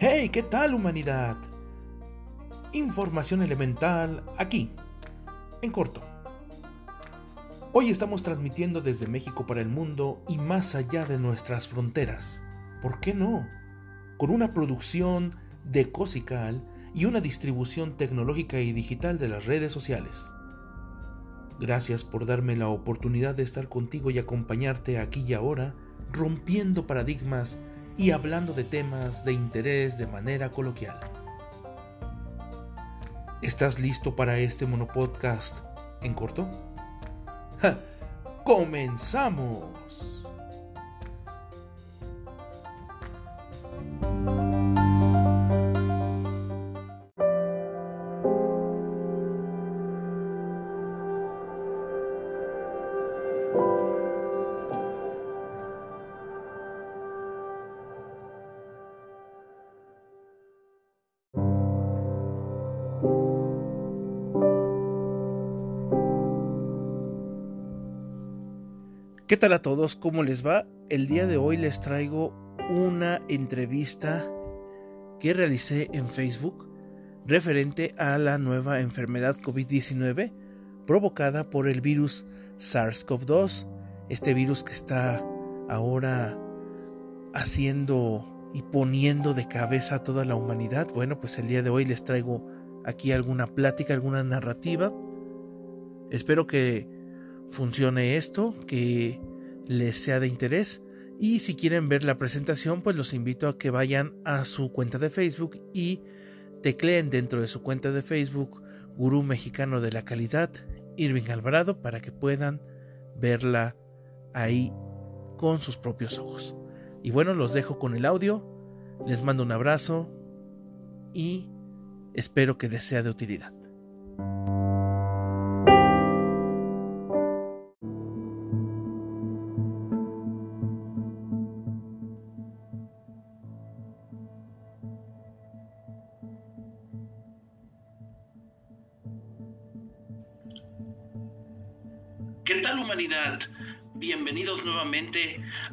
Hey, ¿qué tal humanidad? Información elemental aquí, en corto. Hoy estamos transmitiendo desde México para el mundo y más allá de nuestras fronteras. ¿Por qué no? Con una producción de Cosical y una distribución tecnológica y digital de las redes sociales. Gracias por darme la oportunidad de estar contigo y acompañarte aquí y ahora, rompiendo paradigmas y hablando de temas de interés de manera coloquial. ¿Estás listo para este monopodcast en corto? ¡Comenzamos! ¿Qué tal a todos? ¿Cómo les va? El día de hoy les traigo una entrevista que realicé en Facebook referente a la nueva enfermedad COVID-19 provocada por el virus SARS-CoV-2, este virus que está ahora haciendo y poniendo de cabeza a toda la humanidad. Bueno, pues el día de hoy les traigo aquí alguna plática, alguna narrativa. Espero que funcione esto, que les sea de interés. Y si quieren ver la presentación, pues los invito a que vayan a su cuenta de Facebook y tecleen dentro de su cuenta de Facebook Gurú Mexicano de la Calidad, Irving Alvarado, para que puedan verla ahí con sus propios ojos. Y bueno, los dejo con el audio, les mando un abrazo y espero que les sea de utilidad.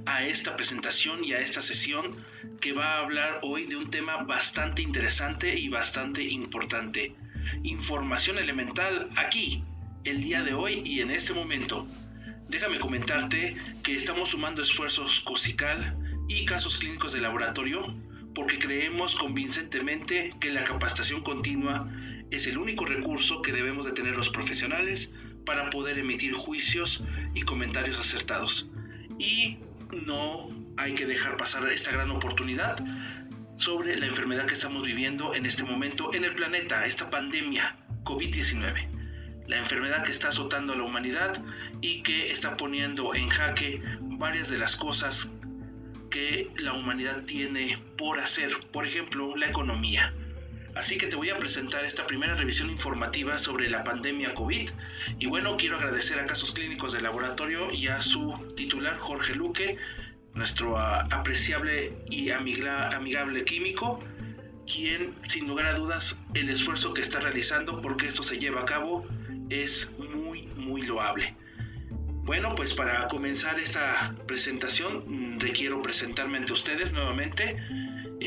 A esta presentación y a esta sesión que va a hablar hoy de un tema bastante interesante y bastante importante. Información elemental aquí, el día de hoy y en este momento. Déjame comentarte que estamos sumando esfuerzos COSICAL y casos clínicos de laboratorio porque creemos convincentemente que la capacitación continua es el único recurso que debemos de tener los profesionales para poder emitir juicios y comentarios acertados. Y no hay que dejar pasar esta gran oportunidad sobre la enfermedad que estamos viviendo en este momento en el planeta, esta pandemia COVID-19. La enfermedad que está azotando a la humanidad y que está poniendo en jaque varias de las cosas que la humanidad tiene por hacer. Por ejemplo, la economía Así que te voy a presentar esta primera revisión informativa sobre la pandemia COVID. Y bueno, quiero agradecer a Casos Clínicos del Laboratorio y a su titular Jorge Luque, nuestro ah, apreciable y amigable químico, quien sin lugar a dudas el esfuerzo que está realizando porque esto se lleva a cabo es muy, muy loable. Bueno, pues para comenzar esta presentación mm, requiero presentarme ante ustedes nuevamente.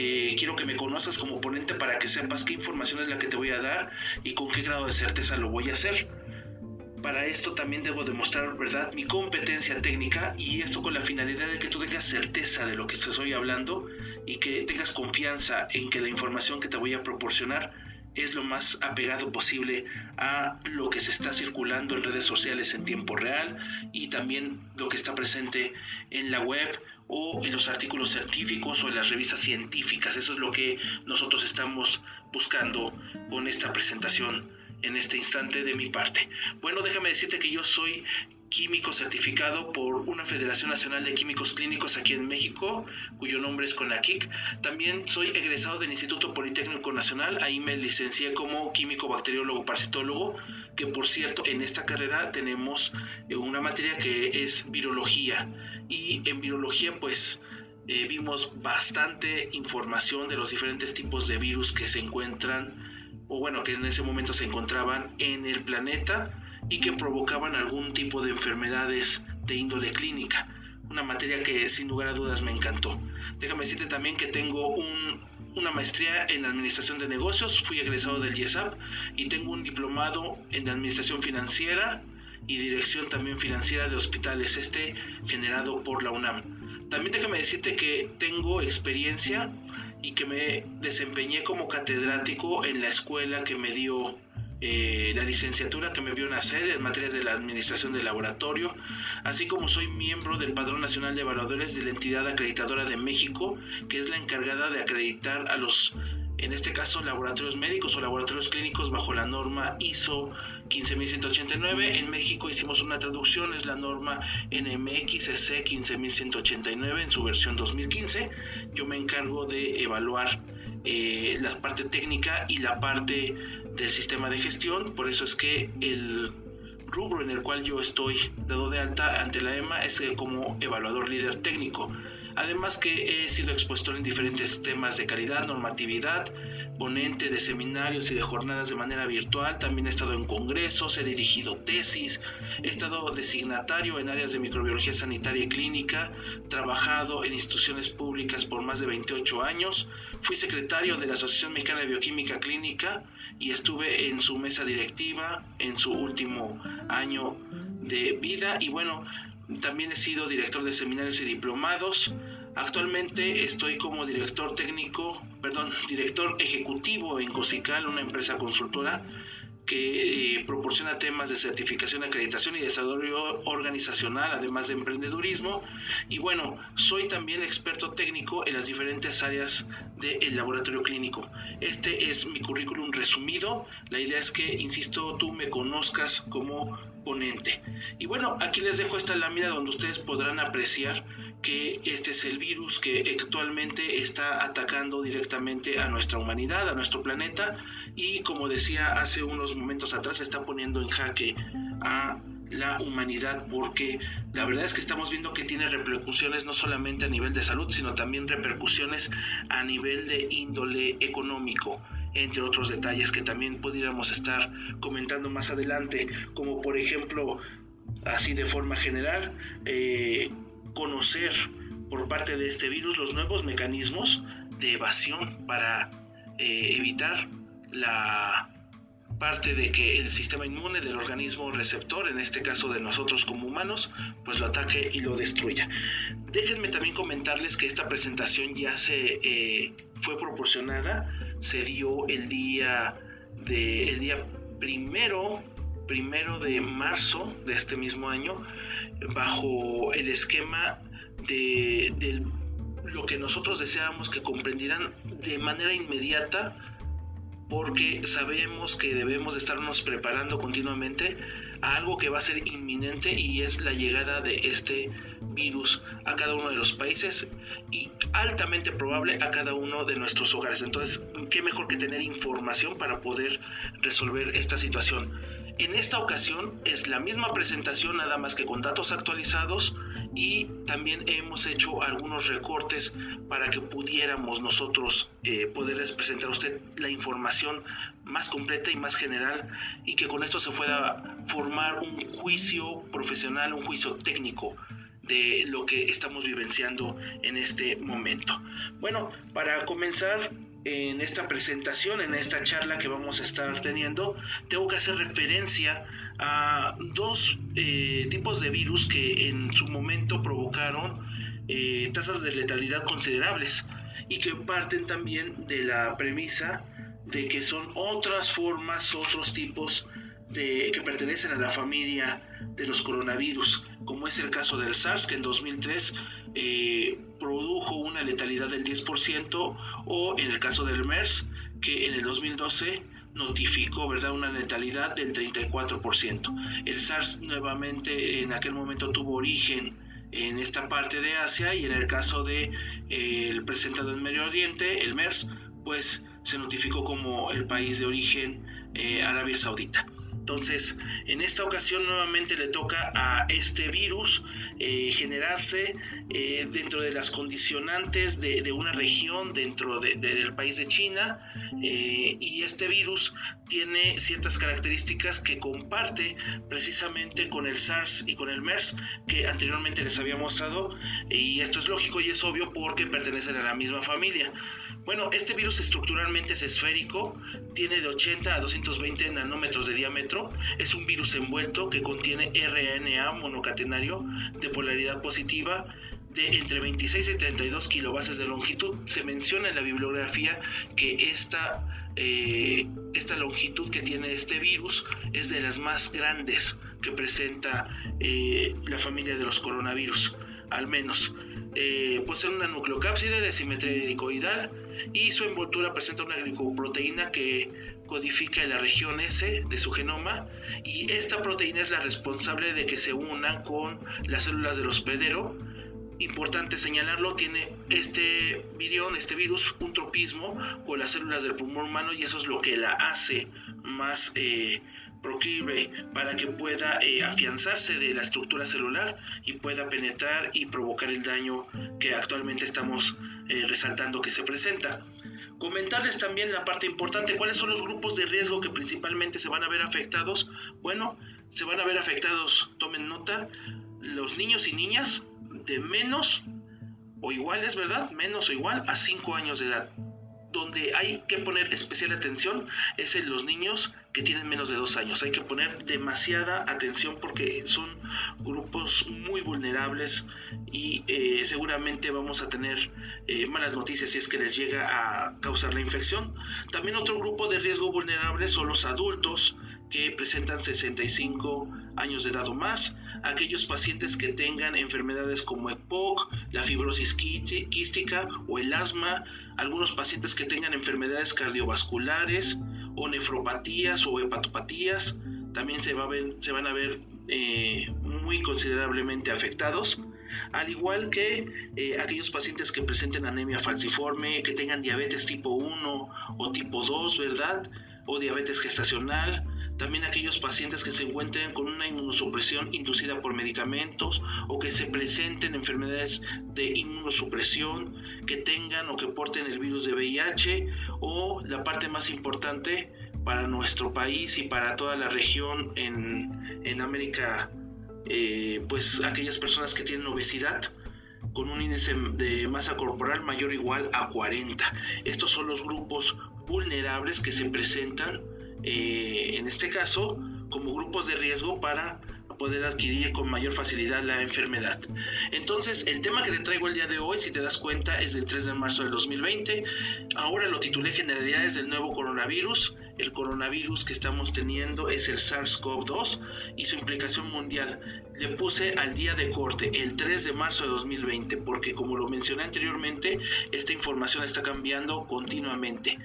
Eh, quiero que me conozcas como ponente para que sepas qué información es la que te voy a dar y con qué grado de certeza lo voy a hacer. Para esto también debo demostrar, ¿verdad?, mi competencia técnica y esto con la finalidad de que tú tengas certeza de lo que estoy hablando y que tengas confianza en que la información que te voy a proporcionar es lo más apegado posible a lo que se está circulando en redes sociales en tiempo real y también lo que está presente en la web o en los artículos científicos o en las revistas científicas. Eso es lo que nosotros estamos buscando con esta presentación en este instante de mi parte. Bueno, déjame decirte que yo soy químico certificado por una Federación Nacional de Químicos Clínicos aquí en México, cuyo nombre es CONAQUIC. También soy egresado del Instituto Politécnico Nacional, ahí me licencié como químico bacteriólogo parasitólogo, que por cierto en esta carrera tenemos eh, una materia que es virología. Y en virología pues eh, vimos bastante información de los diferentes tipos de virus que se encuentran o bueno que en ese momento se encontraban en el planeta y que provocaban algún tipo de enfermedades de índole clínica. Una materia que sin lugar a dudas me encantó. Déjame decirte también que tengo un, una maestría en Administración de Negocios, fui egresado del IESAP y tengo un diplomado en Administración Financiera y Dirección también Financiera de Hospitales, este generado por la UNAM. También déjame decirte que tengo experiencia y que me desempeñé como catedrático en la escuela que me dio eh, la licenciatura que me vio nacer en materias de la administración del laboratorio, así como soy miembro del Padrón Nacional de Evaluadores de la entidad acreditadora de México, que es la encargada de acreditar a los, en este caso, laboratorios médicos o laboratorios clínicos bajo la norma ISO 15189. En México hicimos una traducción, es la norma NMXC 15189 en su versión 2015. Yo me encargo de evaluar eh, la parte técnica y la parte del sistema de gestión. Por eso es que el rubro en el cual yo estoy dado de alta ante la EMA es como evaluador líder técnico. Además que he sido expuesto en diferentes temas de calidad, normatividad, ponente de seminarios y de jornadas de manera virtual, también he estado en congresos, he dirigido tesis, he estado designatario en áreas de microbiología sanitaria y clínica, trabajado en instituciones públicas por más de 28 años, fui secretario de la Asociación Mexicana de Bioquímica Clínica y estuve en su mesa directiva en su último año de vida y bueno, también he sido director de seminarios y diplomados, Actualmente estoy como director técnico, perdón, director ejecutivo en Cosical, una empresa consultora que eh, proporciona temas de certificación, acreditación y desarrollo organizacional, además de emprendedurismo. Y bueno, soy también experto técnico en las diferentes áreas del laboratorio clínico. Este es mi currículum resumido. La idea es que, insisto, tú me conozcas como ponente. Y bueno, aquí les dejo esta lámina donde ustedes podrán apreciar que este es el virus que actualmente está atacando directamente a nuestra humanidad, a nuestro planeta. Y como decía hace unos momentos atrás está poniendo en jaque a la humanidad porque la verdad es que estamos viendo que tiene repercusiones no solamente a nivel de salud sino también repercusiones a nivel de índole económico entre otros detalles que también pudiéramos estar comentando más adelante como por ejemplo así de forma general eh, conocer por parte de este virus los nuevos mecanismos de evasión para eh, evitar la parte de que el sistema inmune del organismo receptor, en este caso de nosotros como humanos, pues lo ataque y lo destruya. Déjenme también comentarles que esta presentación ya se eh, fue proporcionada, se dio el día de el día primero primero de marzo de este mismo año bajo el esquema de, lo que nosotros deseábamos que comprendieran de manera inmediata porque sabemos que debemos estarnos preparando continuamente a algo que va a ser inminente y es la llegada de este virus a cada uno de los países y altamente probable a cada uno de nuestros hogares. Entonces, ¿qué mejor que tener información para poder resolver esta situación? En esta ocasión es la misma presentación, nada más que con datos actualizados y también hemos hecho algunos recortes para que pudiéramos nosotros eh, poderles presentar a usted la información más completa y más general y que con esto se pueda formar un juicio profesional, un juicio técnico de lo que estamos vivenciando en este momento. Bueno, para comenzar en esta presentación, en esta charla que vamos a estar teniendo, tengo que hacer referencia a dos eh, tipos de virus que en su momento provocaron eh, tasas de letalidad considerables y que parten también de la premisa de que son otras formas, otros tipos de, que pertenecen a la familia de los coronavirus, como es el caso del SARS, que en 2003 eh, produjo una letalidad del 10%, o en el caso del MERS, que en el 2012 notificó ¿verdad? una letalidad del 34%. El SARS nuevamente en aquel momento tuvo origen en esta parte de Asia y en el caso de eh, el presentado en Medio Oriente, el MERS, pues se notificó como el país de origen eh, Arabia Saudita. Entonces, en esta ocasión nuevamente le toca a este virus eh, generarse eh, dentro de las condicionantes de, una región dentro del país de China eh, y este virus tiene ciertas características que comparte precisamente con el SARS y con el MERS que anteriormente les había mostrado y esto es lógico y es obvio porque pertenecen a la misma familia. Bueno, este virus estructuralmente es esférico, tiene de 80 a 220 nanómetros de diámetro, es un virus envuelto que contiene RNA monocatenario de polaridad positiva de entre 26 y 32 kilobases de longitud. Se menciona en la bibliografía que esta, eh, esta longitud que tiene este virus es de las más grandes que presenta eh, la familia de los coronavirus, al menos. Eh, posee una nucleocápside de simetría helicoidal y su envoltura presenta una glicoproteína que codifica en la región S de su genoma y esta proteína es la responsable de que se unan con las células del hospedero. Importante señalarlo, tiene este virión, este virus, un tropismo con las células del pulmón humano y eso es lo que la hace más eh, proclive para que pueda eh, afianzarse de la estructura celular y pueda penetrar y provocar el daño que actualmente estamos eh, resaltando que se presenta. Comentarles también la parte importante, cuáles son los grupos de riesgo que principalmente se van a ver afectados. Bueno, se van a ver afectados, tomen nota, los niños y niñas de menos o iguales, ¿verdad? Menos o igual a 5 años de edad donde hay que poner especial atención es en los niños que tienen menos de dos años. Hay que poner demasiada atención porque son grupos muy vulnerables y eh, seguramente vamos a tener eh, malas noticias si es que les llega a causar la infección. También otro grupo de riesgo vulnerable son los adultos que presentan 65 años de edad o más, aquellos pacientes que tengan enfermedades como EPOC, la fibrosis quística o el asma, algunos pacientes que tengan enfermedades cardiovasculares o nefropatías o hepatopatías, también se, van a ver eh, muy considerablemente afectados al igual que eh, aquellos pacientes que presenten anemia falciforme, que tengan diabetes tipo 1 o tipo 2, ¿verdad? O diabetes gestacional, también aquellos pacientes que se encuentren con una inmunosupresión inducida por medicamentos o que se presenten enfermedades de inmunosupresión, que tengan o que porten el virus de VIH o la parte más importante para nuestro país y para toda la región en, América, eh, pues aquellas personas que tienen obesidad con un índice de masa corporal mayor o igual a 40. Estos son los grupos vulnerables que se presentan eh, en este caso, como grupos de riesgo para poder adquirir con mayor facilidad la enfermedad. Entonces, el tema que te traigo el día de hoy, si te das cuenta, es del 3 de marzo del 2020. Ahora lo titulé Generalidades del nuevo coronavirus. El coronavirus que estamos teniendo es el SARS-CoV-2 y su implicación mundial. Le puse al día de corte, el 3 de marzo de 2020, porque como lo mencioné anteriormente, esta información está cambiando continuamente.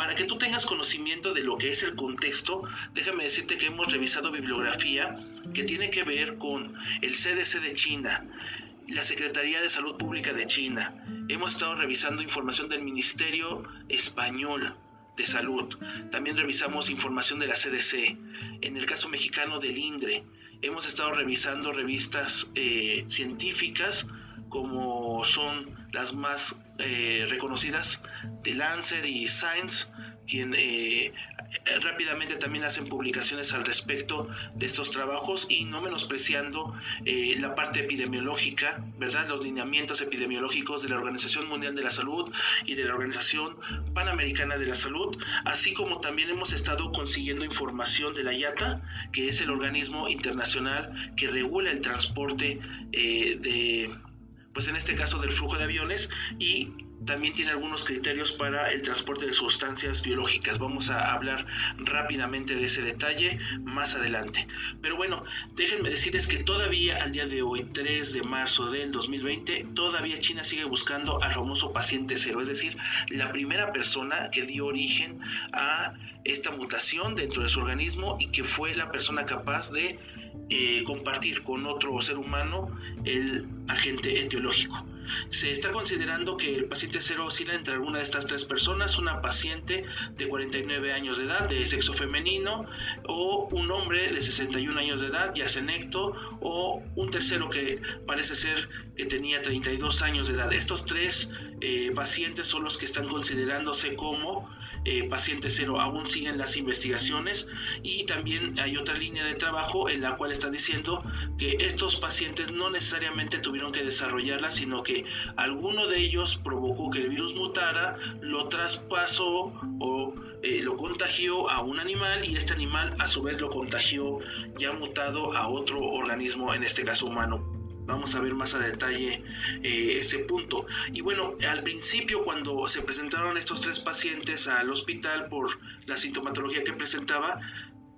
Para que tú tengas conocimiento de lo que es el contexto, déjame decirte que hemos revisado bibliografía que tiene que ver con el CDC de China, la Secretaría de Salud Pública de China. Hemos estado revisando información del Ministerio Español de Salud. También revisamos información de la CDC. En el caso mexicano del INDRE. Hemos estado revisando revistas eh, científicas como son las más eh, reconocidas de Lancet y Science, quien eh, rápidamente también hacen publicaciones al respecto de estos trabajos y no menospreciando eh, la parte epidemiológica, ¿verdad? Los lineamientos epidemiológicos de la Organización Mundial de la Salud y de la Organización Panamericana de la Salud, así como también hemos estado consiguiendo información de la IATA, que es el organismo internacional que regula el transporte de pues en este caso del flujo de aviones y también tiene algunos criterios para el transporte de sustancias biológicas. Vamos a hablar rápidamente de ese detalle más adelante. Pero bueno, déjenme decirles que todavía al día de hoy, 3 de marzo del 2020, todavía China sigue buscando al famoso paciente cero, es decir, la primera persona que dio origen a esta mutación dentro de su organismo y que fue la persona capaz de eh, compartir con otro ser humano el agente etiológico. Se está considerando que el paciente cero oscila entre alguna de estas tres personas, una paciente de 49 años de edad, de sexo femenino, o un hombre de 61 años de edad, ya senecto, o un tercero que parece ser que tenía 32 años de edad. Estos tres eh, pacientes son los que están considerándose como eh, paciente cero. Aún siguen las investigaciones y también hay otra línea de trabajo en la cual está diciendo que estos pacientes no necesariamente tuvieron que desarrollarla, sino que alguno de ellos provocó que el virus mutara, lo traspasó o eh, lo contagió a un animal y este animal a su vez lo contagió ya mutado a otro organismo, en este caso humano. Vamos a ver más a detalle eh, ese punto. Y bueno, al principio cuando se presentaron estos tres pacientes al hospital por la sintomatología que presentaba,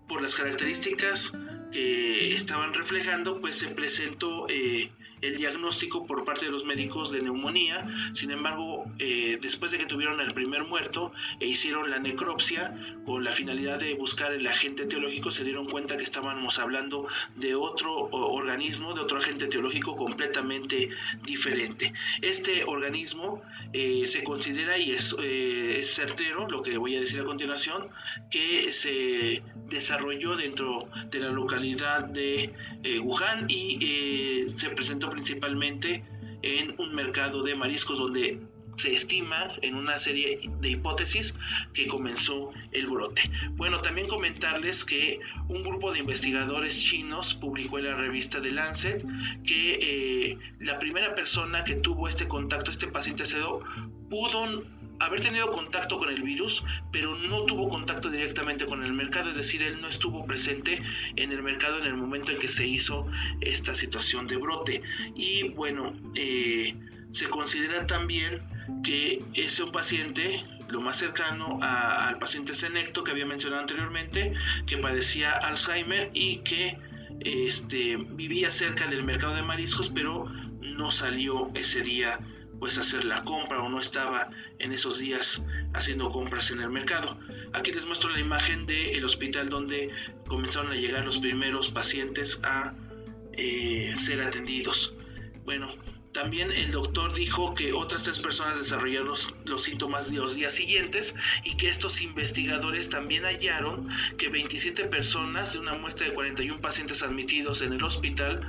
por las características que estaban reflejando, pues se presentó eh, el diagnóstico por parte de los médicos de neumonía. Sin embargo, eh, después de que tuvieron el primer muerto e hicieron la necropsia con la finalidad de buscar el agente teológico, se dieron cuenta que estábamos hablando de otro organismo, de otro agente teológico completamente diferente. Este organismo eh, se considera y es, eh, es certero, lo que voy a decir a continuación, que se desarrolló dentro de la localidad de Wuhan y se presentó principalmente en un mercado de mariscos donde se estima en una serie de hipótesis que comenzó el brote. Bueno, también comentarles que un grupo de investigadores chinos publicó en la revista The Lancet que eh, la primera persona que tuvo este contacto, este paciente cedo, pudo haber tenido contacto con el virus, pero no tuvo contacto directamente con el mercado, es decir, él no estuvo presente en el mercado en el momento en que se hizo esta situación de brote. Y bueno, eh, se considera también que es un paciente lo más cercano al paciente senecto que había mencionado anteriormente, que padecía Alzheimer y que este, vivía cerca del mercado de mariscos, pero no salió ese día pues hacer la compra o no estaba en esos días haciendo compras en el mercado. Aquí les muestro la imagen del hospital donde comenzaron a llegar los primeros pacientes a eh, ser atendidos. Bueno, también el doctor dijo que otras tres personas desarrollaron los, los, síntomas de los días siguientes y que estos investigadores también hallaron que 27 personas de una muestra de 41 pacientes admitidos en el hospital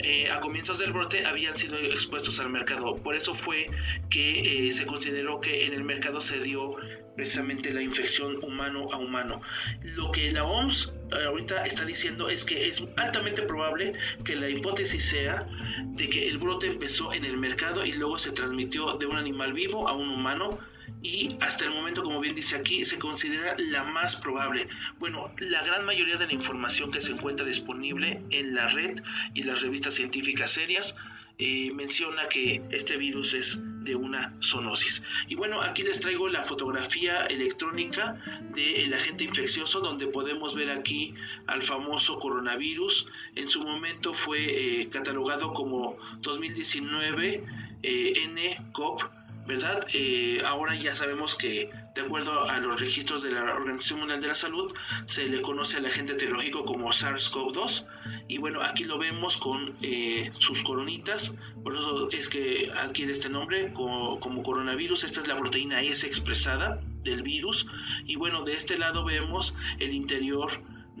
eh, a comienzos del brote habían sido expuestos al mercado. Por eso fue que eh, se consideró que en el mercado se dio precisamente la infección humano a humano. Lo que la OMS ahorita está diciendo es que es altamente probable que la hipótesis sea de que el brote empezó en el mercado y luego se transmitió de un animal vivo a un humano y hasta el momento, como bien dice aquí, se considera la más probable. Bueno, la gran mayoría de la información que se encuentra disponible en la red y las revistas científicas serias eh, menciona que este virus es de una zoonosis. Y bueno, aquí les traigo la fotografía electrónica del agente infeccioso donde podemos ver aquí al famoso coronavirus. En su momento fue eh, catalogado como 2019 eh, NCOP ¿verdad? Eh, ahora ya sabemos que, de acuerdo a los registros de la Organización Mundial de la Salud, se le conoce al agente teológico como SARS-CoV-2. Y bueno, aquí lo vemos con eh, sus coronitas, por eso es que adquiere este nombre como, como coronavirus. Esta es la proteína S expresada del virus. Y bueno, de este lado vemos el interior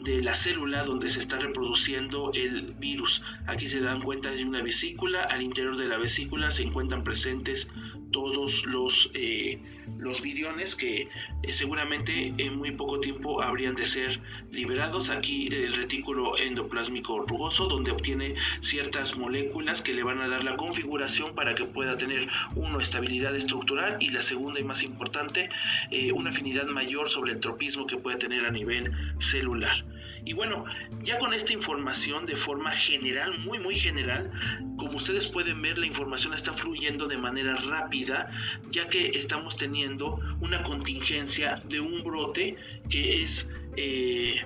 de la célula donde se está reproduciendo el virus. Aquí se dan cuenta de una vesícula, al interior de la vesícula se encuentran presentes todos los, eh, los viriones que eh, seguramente en muy poco tiempo habrían de ser liberados. Aquí el retículo endoplásmico rugoso donde obtiene ciertas moléculas que le van a dar la configuración para que pueda tener uno estabilidad estructural y la segunda y más importante eh, una afinidad mayor sobre el tropismo que puede tener a nivel celular. Y bueno, ya con esta información de forma general, muy muy general, como ustedes pueden ver, la información está fluyendo de manera rápida, ya que estamos teniendo una contingencia de un brote que es eh,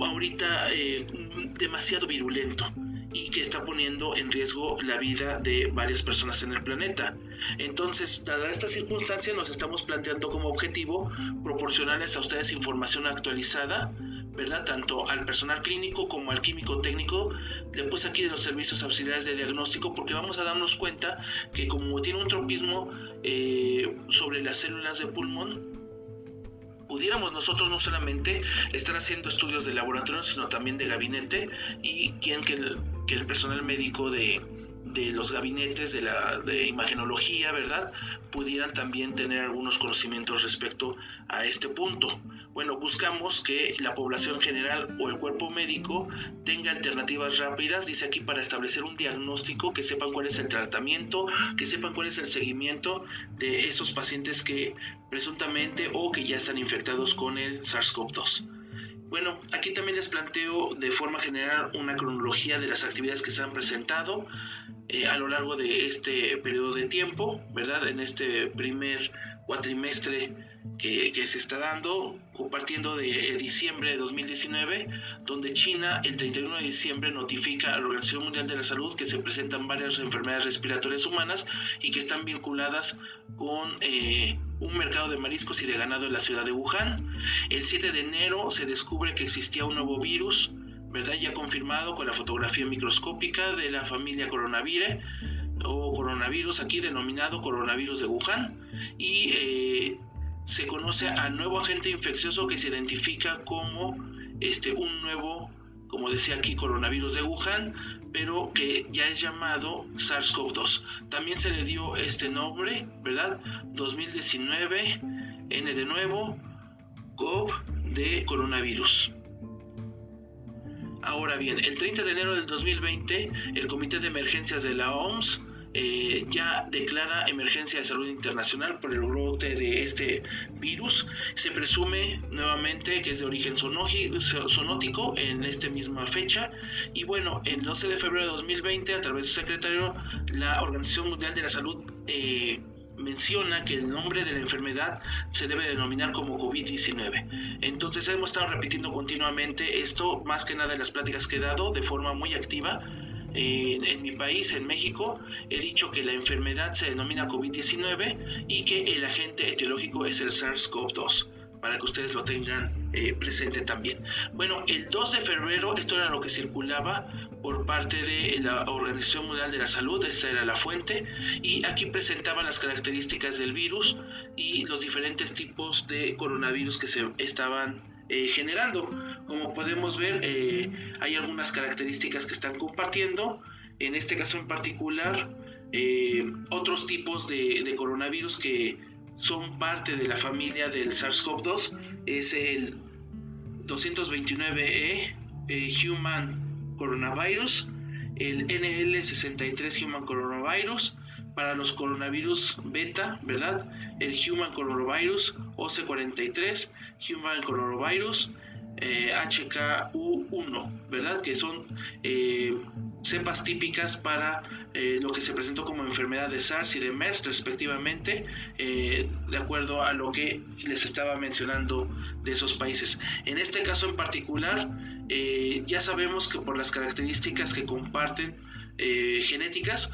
ahorita eh, demasiado virulento y que está poniendo en riesgo la vida de varias personas en el planeta. Entonces, dada esta circunstancia, nos estamos planteando como objetivo proporcionarles a ustedes información actualizada ¿verdad? Tanto al personal clínico como al químico técnico, después aquí de los servicios auxiliares de diagnóstico, porque vamos a darnos cuenta que como tiene un tropismo eh, sobre las células de pulmón, pudiéramos nosotros no solamente estar haciendo estudios de laboratorio, sino también de gabinete y quien que que el personal médico de, de los gabinetes de la de imagenología, ¿verdad? Pudieran también tener algunos conocimientos respecto a este punto. Bueno, buscamos que la población general o el cuerpo médico tenga alternativas rápidas, dice aquí, para establecer un diagnóstico, que sepan cuál es el tratamiento, que sepan cuál es el seguimiento de esos pacientes que presuntamente o que ya están infectados con el SARS-CoV-2. Bueno, aquí también les planteo de forma general una cronología de las actividades que se han presentado eh, a lo largo de este periodo de tiempo, ¿verdad? En este primer cuatrimestre que, se está dando, compartiendo de diciembre de 2019, donde China el 31 de diciembre notifica a la Organización Mundial de la Salud que se presentan varias enfermedades respiratorias humanas y que están vinculadas con eh, un mercado de mariscos y de ganado en la ciudad de Wuhan. El 7 de enero se descubre que existía un nuevo virus, ¿verdad? Ya confirmado con la fotografía microscópica de la familia coronavirus o coronavirus aquí denominado coronavirus de Wuhan y eh, se conoce al nuevo agente infeccioso que se identifica como este, un nuevo, como decía aquí, coronavirus de Wuhan, pero que ya es llamado SARS-CoV-2. También se le dio este nombre, ¿verdad? 2019, N de nuevo, COV de coronavirus. Ahora bien, el 30 de enero del 2020, el Comité de Emergencias de la OMS eh, ya declara emergencia de salud internacional por el brote de este virus. Se presume nuevamente que es de origen sonótico en esta misma fecha. Y bueno, el 12 de febrero de 2020, a través de su secretario, la Organización Mundial de la Salud eh, menciona que el nombre de la enfermedad se debe denominar como COVID-19. Entonces hemos estado repitiendo continuamente esto, más que nada en las pláticas que he dado, de forma muy activa en mi país, en México, he dicho que la enfermedad se denomina COVID-19 y que el agente etiológico es el SARS-CoV-2 para que ustedes lo tengan eh, presente también. Bueno, el 2 de febrero, esto era lo que circulaba por parte de la Organización Mundial de la Salud, esa era la fuente, y aquí presentaban las características del virus y los diferentes tipos de coronavirus que se estaban eh, generando. Como podemos ver, eh, hay algunas características que están compartiendo. En este caso en particular, eh, otros tipos de, coronavirus que son parte de la familia del SARS-CoV-2 es el 229E Human Coronavirus, el NL63 Human Coronavirus, para los coronavirus beta, ¿verdad? El Human Coronavirus OC43, Human Coronavirus eh, HKU1, ¿verdad? Que son eh, cepas típicas para eh, lo que se presentó como enfermedad de SARS y de MERS respectivamente, de acuerdo a lo que les estaba mencionando de esos países. En este caso en particular, ya sabemos que por las características que comparten genéticas,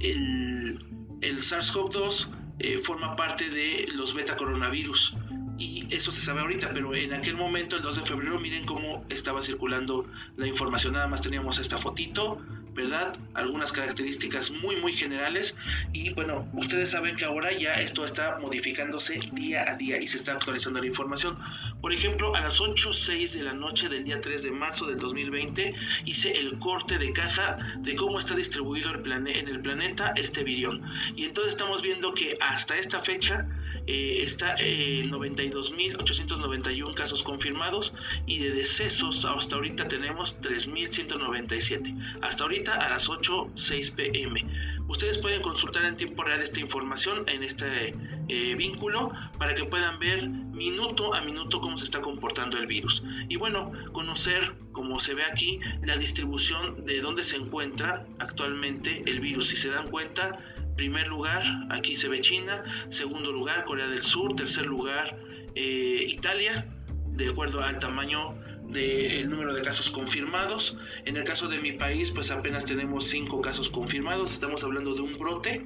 el, SARS-CoV-2 eh, forma parte de los beta coronavirus. Y eso se sabe ahorita, pero en aquel momento, el 2 de febrero, miren cómo estaba circulando la información, nada más teníamos esta fotito ¿verdad? Algunas características muy, muy generales. Y bueno, ustedes saben que ahora ya esto está modificándose día a día y se está actualizando la información. Por ejemplo, a las 8.06 de la noche del día 3 de marzo del 2020 hice el corte de caja de cómo está distribuido el en el planeta este virión. Y entonces estamos viendo que hasta esta fecha eh, está en 92.891 casos confirmados y de decesos hasta ahorita tenemos 3.197. Hasta ahorita a las 8.06 pm. Ustedes pueden consultar en tiempo real esta información en este eh, vínculo para que puedan ver minuto a minuto cómo se está comportando el virus. Y bueno, conocer, como se ve aquí, la distribución de dónde se encuentra actualmente el virus. Si se dan cuenta, Primer lugar, aquí se ve China. Segundo lugar, Corea del Sur. Tercer lugar, eh, Italia, de acuerdo al tamaño del número de casos confirmados. En el caso de mi país, pues apenas tenemos cinco casos confirmados. Estamos hablando de un brote,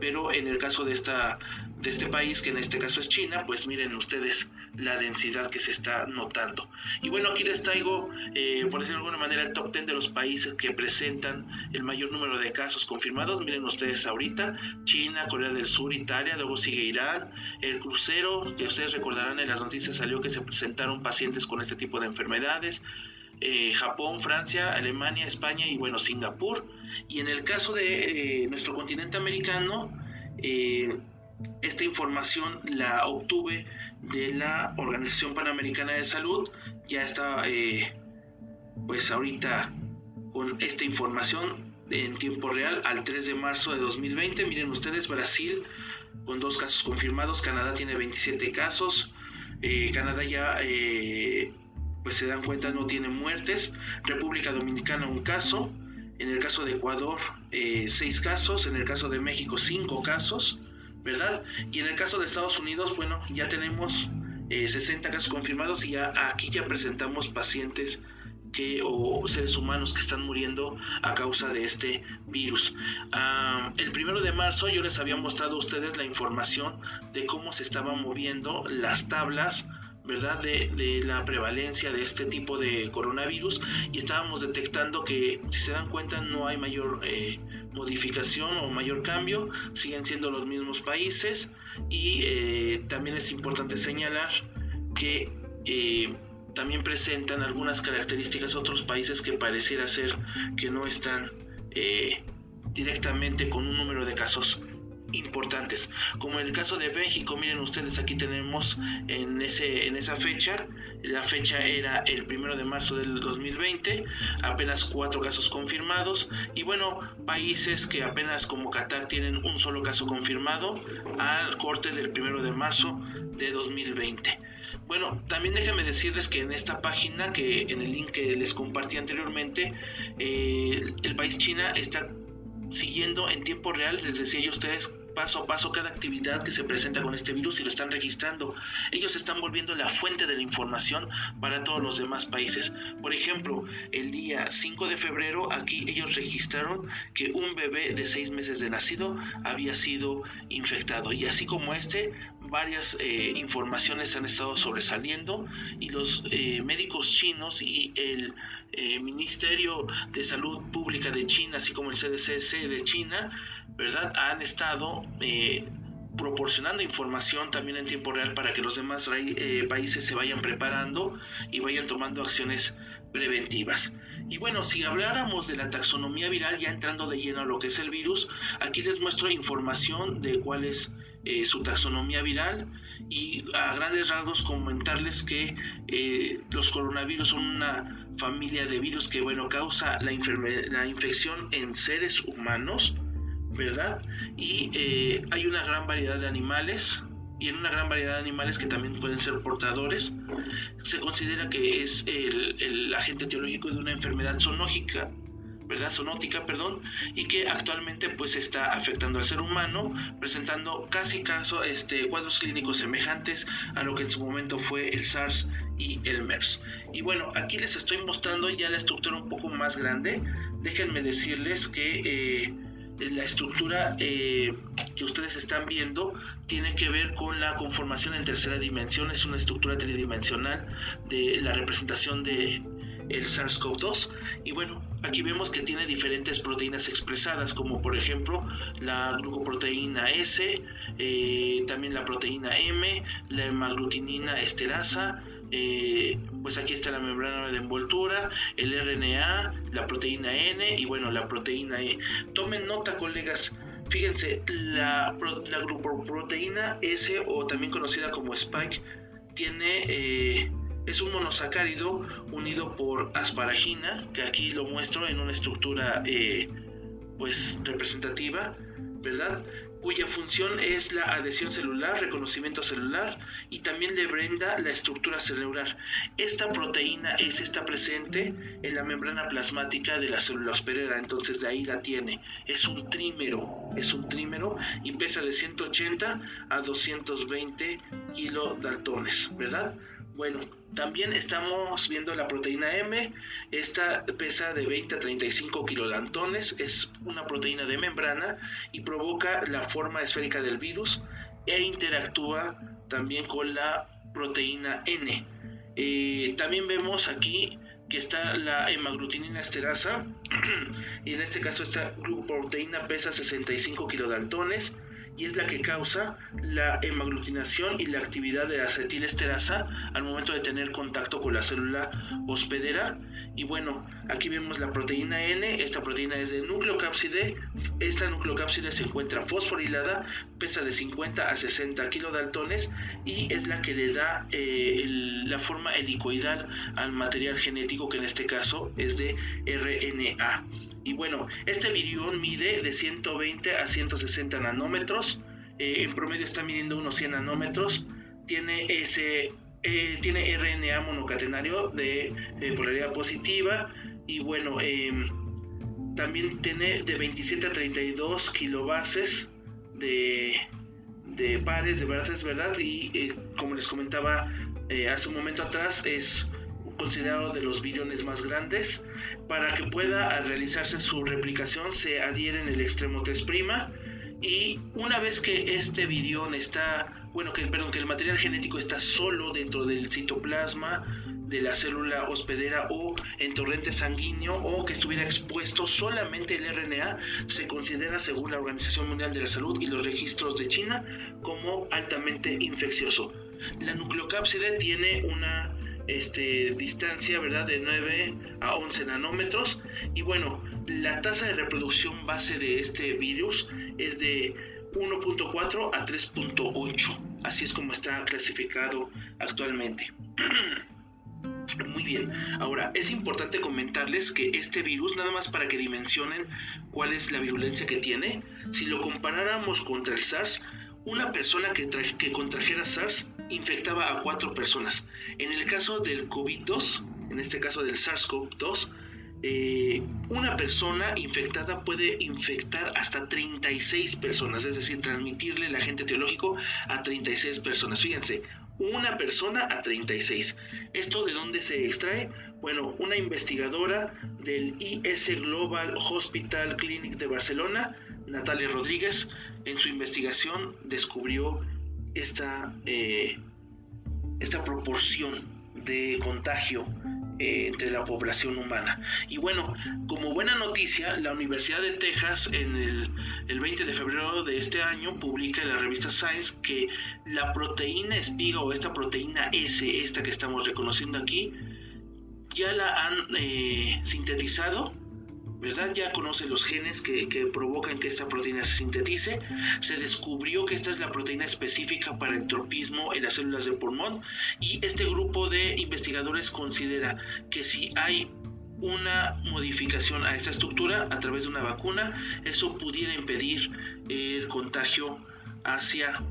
pero en el caso de, esta, de este país, que en este caso es China, pues miren ustedes la densidad que se está notando. Y bueno, aquí les traigo, eh, por decirlo de alguna manera, el top 10 de los países que presentan el mayor número de casos confirmados. Miren ustedes ahorita, China, Corea del Sur, Italia, luego sigue Irán, el crucero, que ustedes recordarán en las noticias salió que se presentaron pacientes con este tipo de enfermedades. Eh, Japón, Francia, Alemania, España y bueno, Singapur. Y en el caso de eh, nuestro continente americano, esta información la obtuve de la Organización Panamericana de Salud. Ya está, eh, pues ahorita con esta información en tiempo real al 3 de marzo de 2020. Miren ustedes, Brasil con dos casos confirmados, Canadá tiene 27 casos, eh, Canadá ya, eh, pues se dan cuenta, no tiene muertes, República Dominicana un caso, en el caso de Ecuador 6 casos, en el caso de México 5 casos, ¿verdad? Y en el caso de Estados Unidos, bueno, ya tenemos 60 eh, casos confirmados y ya aquí ya presentamos pacientes que, o seres humanos que están muriendo a causa de este virus. el primero de marzo yo les había mostrado a ustedes la información de cómo se estaban moviendo las tablas ¿verdad? De, de, la prevalencia de este tipo de coronavirus y estábamos detectando que si se dan cuenta no hay mayor eh, modificación o mayor cambio, siguen siendo los mismos países y eh, también es importante señalar que eh, también presentan algunas características otros países que pareciera ser que no están directamente con un número de casos importantes. Como en el caso de México, miren ustedes, aquí tenemos en, ese, en esa fecha, la fecha era el primero de marzo del 2020, apenas cuatro casos confirmados. Y bueno, países que apenas como Qatar tienen un solo caso confirmado al corte del primero de marzo de 2020. Bueno, también déjenme decirles que en esta página, que en el link que les compartí anteriormente, eh, el país China está siguiendo en tiempo real, les decía yo a ustedes, paso a paso cada actividad que se presenta con este virus y lo están registrando. Ellos están volviendo la fuente de la información para todos los demás países. Por ejemplo, el día 5 de febrero aquí ellos registraron que un bebé de 6 meses de nacido había sido infectado. Y así como este, varias eh, informaciones han estado sobresaliendo y los eh, médicos chinos y el eh, Ministerio de Salud Pública de China, así como el CDC de China, ¿verdad? Han estado proporcionando información también en tiempo real para que los demás países se vayan preparando y vayan tomando acciones preventivas. Y bueno, si habláramos de la taxonomía viral, ya entrando de lleno a lo que es el virus, aquí les muestro información de cuál es eh, su taxonomía viral y a grandes rasgos comentarles que eh, los coronavirus son una familia de virus que bueno causa la, la infección en seres humanos, ¿verdad? Y eh, hay una gran variedad de animales y en una gran variedad de animales que también pueden ser portadores. Se considera que es el, agente teológico de una enfermedad zoonógica ¿verdad? Sonótica, perdón, y que actualmente pues está afectando al ser humano, presentando casi caso este, cuadros clínicos semejantes a lo que en su momento fue el SARS y el MERS. Y bueno, aquí les estoy mostrando ya la estructura un poco más grande. Déjenme decirles que eh, la estructura eh, que ustedes están viendo tiene que ver con la conformación en tercera dimensión, es una estructura tridimensional de la representación de el SARS-CoV-2 y bueno, aquí vemos que tiene diferentes proteínas expresadas como por ejemplo la glucoproteína S, eh, también la proteína M, la hemaglutinina esterasa, eh, pues aquí está la membrana de envoltura, el RNA, la proteína N y bueno, la proteína E. Tomen nota, colegas. Fíjense, la, la glucoproteína S o también conocida como Spike tiene eh, es un monosacárido unido por asparagina, que aquí lo muestro en una estructura eh, pues representativa, ¿verdad? Cuya función es la adhesión celular, reconocimiento celular y también le brinda la estructura celular. Esta proteína es está presente en la membrana plasmática de la célula hospedera, entonces de ahí la tiene. Es un trímero, es un trímero y pesa de 180 a 220 kilodaltones, ¿verdad? Bueno, también estamos viendo la proteína M. Esta pesa de 20 a 35 kilolantones. Es una proteína de membrana y provoca la forma esférica del virus e interactúa también con la proteína N. Eh, también vemos aquí que está la hemaglutinina esterasa y en este caso esta glucoproteína pesa 65 kilodaltones y es la que causa la hemaglutinación y la actividad de acetilesterasa al momento de tener contacto con la célula hospedera. Y bueno, aquí vemos la proteína N, esta proteína es de nucleocápside, esta nucleocápside se encuentra fosforilada, pesa de 50 a 60 kilodaltones y es la que le da eh, la forma helicoidal al material genético que en este caso es de RNA. Y bueno, este virión mide de 120 a 160 nanómetros. Eh, en promedio está midiendo unos 100 nanómetros. Tiene ese eh, tiene RNA monocatenario de, polaridad positiva y bueno, em, también tiene de 27 a 32 kilobases de, de pares de bases, ¿verdad? Y eh, como les comentaba hace un momento atrás, es considerado de los viriones más grandes. Para que pueda realizarse su replicación se adhiere en el extremo 3' y una vez que este virión está, bueno, que, perdón, que el material genético está solo dentro del citoplasma de la célula hospedera o en torrente sanguíneo o que estuviera expuesto solamente el RNA, se considera según la Organización Mundial de la Salud y los registros de China como altamente infeccioso. La nucleocápside tiene una este, distancia, ¿verdad? De 9 a 11 nanómetros. Y bueno, la tasa de reproducción base de este virus es de 1.4 a 3.8. Así es como está clasificado actualmente. Muy bien, ahora es importante comentarles que este virus, nada más para que dimensionen cuál es la virulencia que tiene, si lo comparáramos contra el SARS, una persona que, que contrajera SARS infectaba a cuatro personas. En el caso del COVID-2, en este caso del SARS-CoV-2, eh, una persona infectada puede infectar hasta 36 personas, es decir, transmitirle el agente teológico a 36 personas. Fíjense, una persona a 36. ¿Esto de dónde se extrae? Bueno, una investigadora del IS Global Hospital Clinic de Barcelona, Natalia Rodríguez, en su investigación descubrió esta, eh, esta proporción de contagio eh, entre la población humana. Y bueno, como buena noticia, la Universidad de Texas en el, el 20 de febrero de este año publica en la revista Science que la proteína espiga o esta proteína S, esta que estamos reconociendo aquí, ya la han eh, sintetizado ¿verdad? Ya conoce los genes que, provocan que esta proteína se sintetice. Se descubrió que esta es la proteína específica para el tropismo en las células del pulmón y este grupo de investigadores considera que si hay una modificación a esta estructura a través de una vacuna, eso pudiera impedir el contagio hacia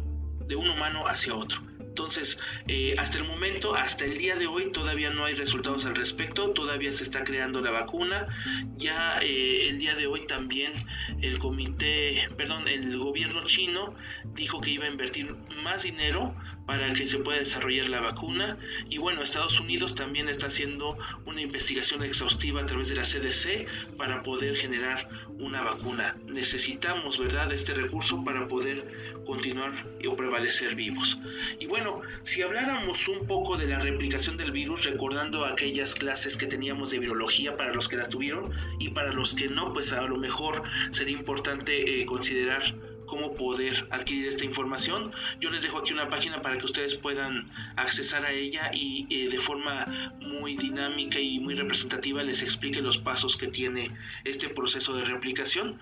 de un humano hacia otro. Entonces, eh, hasta el momento, hasta el día de hoy, todavía no hay resultados al respecto, todavía se está creando la vacuna. Ya eh, el día de hoy también el comité, perdón, el gobierno chino dijo que iba a invertir más dinero para que se pueda desarrollar la vacuna. Y bueno, Estados Unidos también está haciendo una investigación exhaustiva a través de la CDC para poder generar una vacuna. Necesitamos, ¿verdad?, este recurso para poder continuar o prevalecer vivos. Y bueno, si habláramos un poco de la replicación del virus, recordando aquellas clases que teníamos de virología para los que la tuvieron y para los que no, pues a lo mejor sería importante eh, considerar cómo poder adquirir esta información. Yo les dejo aquí una página para que ustedes puedan accesar a ella y eh, de forma muy dinámica y muy representativa les explique los pasos que tiene este proceso de replicación.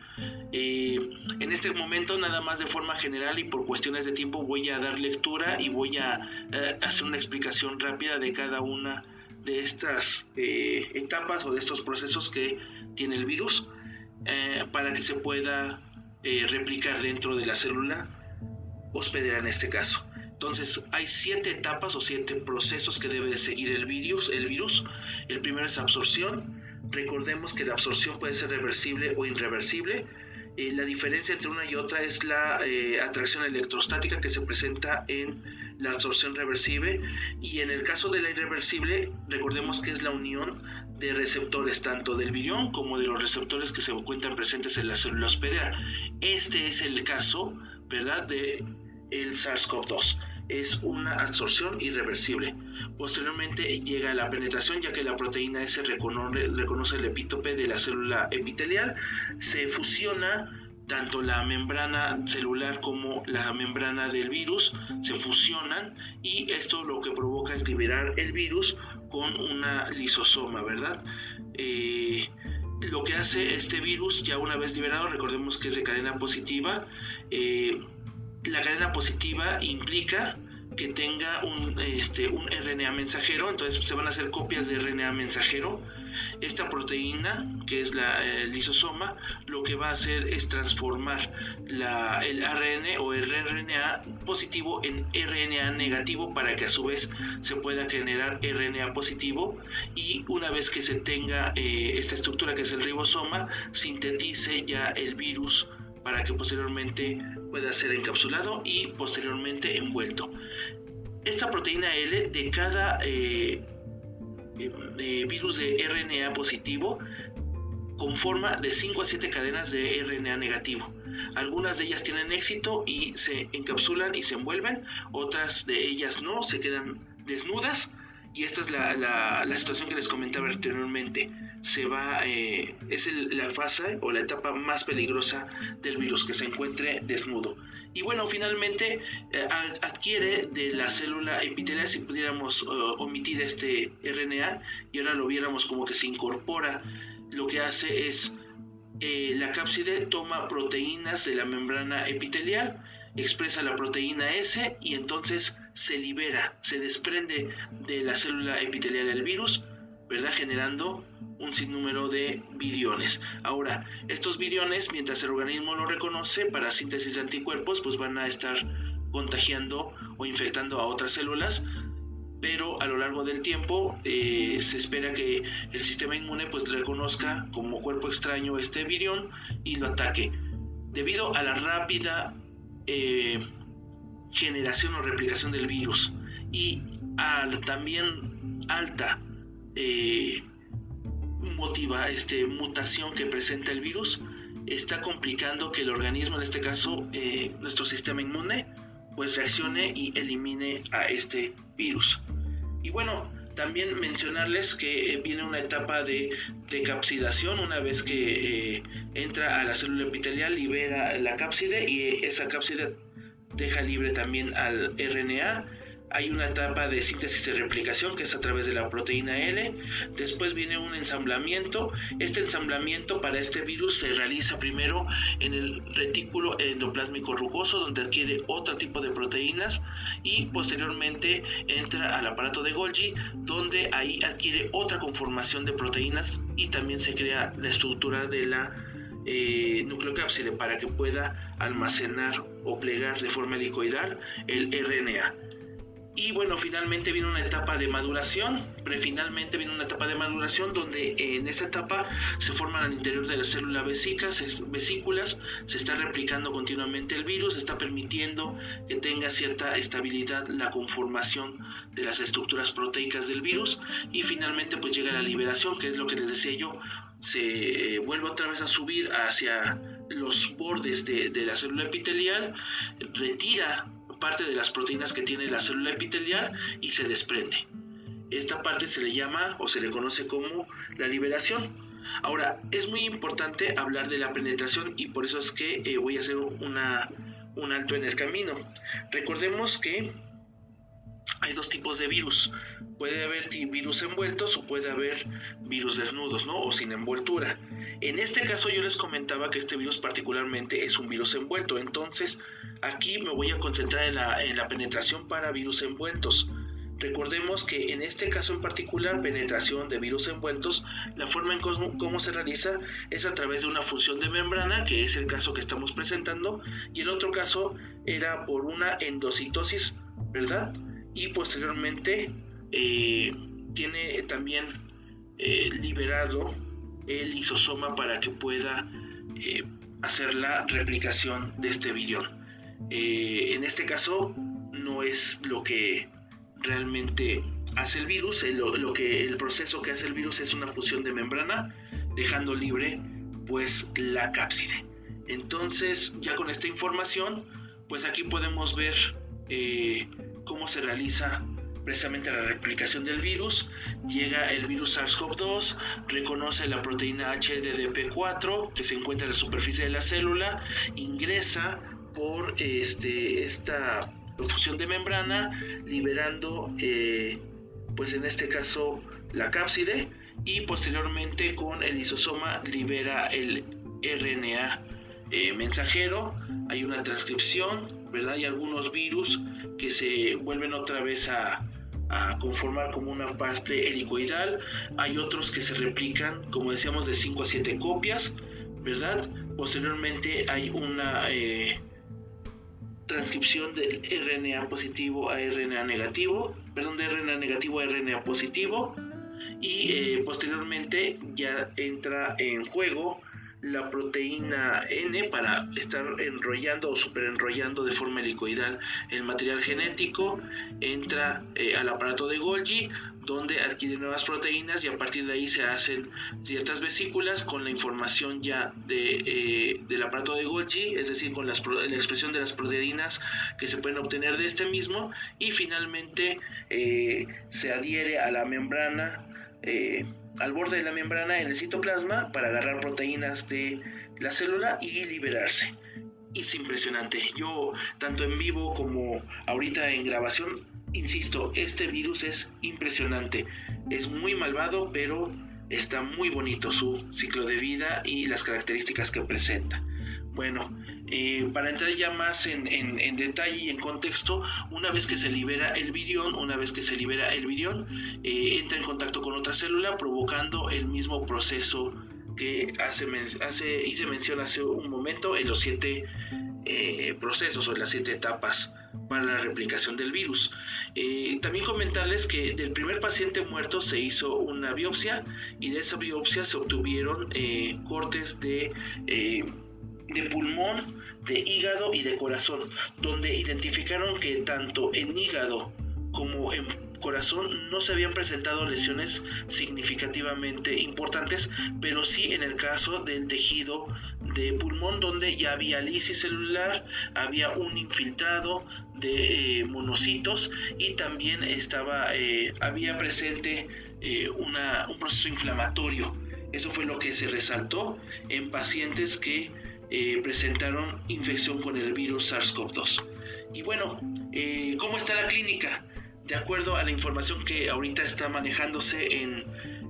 Eh, en este momento, nada más de forma general y por cuestiones de tiempo, voy a dar lectura y voy a eh, hacer una explicación rápida de cada una de estas etapas o de estos procesos que tiene el virus para que se pueda eh, replicar dentro de la célula hospedera en este caso. Entonces hay siete etapas o siete procesos que debe de seguir el virus. El, virus. el primero es absorción. Recordemos que la absorción puede ser reversible o irreversible. Eh, la diferencia entre una y otra es la eh, atracción electrostática que se presenta en la absorción reversible y en el caso de la irreversible recordemos que es la unión de receptores tanto del virión como de los receptores que se encuentran presentes en la célula hospedera. Este es el caso, ¿verdad?, de el SARS-CoV-2. es una absorción irreversible. Posteriormente llega la penetración ya que la proteína S reconoce el epítope de la célula epitelial, se fusiona tanto la membrana celular como la membrana del virus se fusionan y esto lo que provoca es liberar el virus con una lisosoma, ¿verdad? Eh, lo que hace este virus ya una vez liberado, recordemos que es de cadena positiva, eh, la cadena positiva implica que tenga un, este, un RNA mensajero, entonces se van a hacer copias de RNA mensajero. Esta proteína, que es la, el lisosoma, lo que va a hacer es transformar la, el ARN o el RNA positivo en RNA negativo para que a su vez se pueda generar RNA positivo y una vez que se tenga eh, esta estructura que es el ribosoma, sintetice ya el virus para que posteriormente pueda ser encapsulado y posteriormente envuelto. Esta proteína L de cada eh, eh, virus de RNA positivo conforma de 5 a 7 cadenas de RNA negativo. Algunas de ellas tienen éxito y se encapsulan y se envuelven, otras de ellas no, se quedan desnudas y esta es la, la situación que les comentaba anteriormente se va, eh, es la fase o la etapa más peligrosa del virus, que se encuentre desnudo. Y bueno, finalmente eh, adquiere de la célula epitelial, si pudiéramos eh, omitir este RNA y ahora lo viéramos como que se incorpora, lo que hace es la cápside toma proteínas de la membrana epitelial, expresa la proteína S y entonces se libera, se desprende de la célula epitelial del virus, ¿verdad? Generando un sinnúmero de viriones. Ahora, estos viriones, mientras el organismo lo reconoce para síntesis de anticuerpos, pues van a estar contagiando o infectando a otras células, pero a lo largo del tiempo eh, se espera que el sistema inmune pues reconozca como cuerpo extraño este virión y lo ataque. Debido a la rápida eh, generación o replicación del virus y a también alta eh, motiva este, mutación que presenta el virus está complicando que el organismo, en este caso eh, nuestro sistema inmune, pues reaccione y elimine a este virus. Y bueno, también mencionarles que eh, viene una etapa de decapsidación una vez que eh, entra a la célula epitelial, libera la cápside y esa cápside deja libre también al RNA hay una etapa de síntesis y replicación que es a través de la proteína L. Después viene un ensamblamiento. Este ensamblamiento para este virus se realiza primero en el retículo endoplásmico rugoso donde adquiere otro tipo de proteínas y posteriormente entra al aparato de Golgi donde ahí adquiere otra conformación de proteínas y también se crea la estructura de la eh, nucleocápside para que pueda almacenar o plegar de forma helicoidal el RNA. Y bueno, finalmente viene una etapa de maduración, finalmente viene una etapa de maduración donde en esta etapa se forman al interior de la célula vesículas, vesículas, se está replicando continuamente el virus, está permitiendo que tenga cierta estabilidad la conformación de las estructuras proteicas del virus. Y finalmente pues llega la liberación, que es lo que les decía yo, se vuelve otra vez a subir hacia los bordes de, de la célula epitelial, retira parte de las proteínas que tiene la célula epitelial y se desprende. Esta parte se le llama o se le conoce como la liberación. Ahora, es muy importante hablar de la penetración y por eso es que eh, voy a hacer una, un alto en el camino. Recordemos que hay dos tipos de virus. Puede haber virus envueltos o puede haber virus desnudos, ¿no? O sin envoltura. En este caso yo les comentaba que este virus particularmente es un virus envuelto. Entonces aquí me voy a concentrar en la, en la penetración para virus envueltos. Recordemos que en este caso en particular, penetración de virus envueltos, la forma en cómo, se realiza es a través de una función de membrana, que es el caso que estamos presentando, y el otro caso era por una endocitosis, ¿verdad? Y posteriormente eh, tiene también eh, liberado el lisosoma para que pueda eh, hacer la replicación de este virión. en este caso no es lo que realmente hace el virus, el, lo que, el proceso que hace el virus es una fusión de membrana, dejando libre pues la cápside. Entonces, ya con esta información, pues aquí podemos ver cómo se realiza precisamente la replicación del virus. Llega el virus SARS-CoV-2, reconoce la proteína HDDP4 que se encuentra en la superficie de la célula, ingresa por este, esta fusión de membrana, liberando, eh, pues en este caso, la cápside y posteriormente con el lisosoma libera el RNA eh, mensajero. Hay una transcripción, ¿verdad? Hay algunos virus que se vuelven otra vez a, a conformar como una parte helicoidal. Hay otros que se replican, como decíamos, de 5 a 7 copias, ¿verdad? Posteriormente hay una eh, transcripción del RNA positivo a RNA negativo, perdón, de RNA negativo a RNA positivo. Y eh, posteriormente ya entra en juego la proteína N para estar enrollando o superenrollando de forma helicoidal el material genético, entra eh, al aparato de Golgi, donde adquiere nuevas proteínas y a partir de ahí se hacen ciertas vesículas con la información ya de, eh, del aparato de Golgi, es decir, con la expresión de las proteínas que se pueden obtener de este mismo y finalmente eh, se adhiere a la membrana al borde de la membrana en el citoplasma para agarrar proteínas de la célula y liberarse. Es impresionante. Yo, tanto en vivo como ahorita en grabación, insisto, este virus es impresionante. Es muy malvado, pero está muy bonito su ciclo de vida y las características que presenta. Bueno, eh, para entrar ya más en, detalle y en contexto, una vez que se libera el virión, una vez que se libera el virión, eh, entra en contacto con otra célula provocando el mismo proceso que hace, hace, hice mención hace un momento en los siete eh, procesos o las siete etapas para la replicación del virus. también comentarles que del primer paciente muerto se hizo una biopsia y de esa biopsia se obtuvieron cortes de de pulmón, de hígado y de corazón, donde identificaron que tanto en hígado como en corazón no se habían presentado lesiones significativamente importantes, pero sí en el caso del tejido de pulmón donde ya había lisis celular, había un infiltrado de eh, monocitos y también estaba, eh, había presente eh, una, un proceso inflamatorio. Eso fue lo que se resaltó en pacientes que eh, presentaron infección con el virus SARS-CoV-2. Y bueno, eh, ¿cómo está la clínica? De acuerdo a la información que ahorita está manejándose en,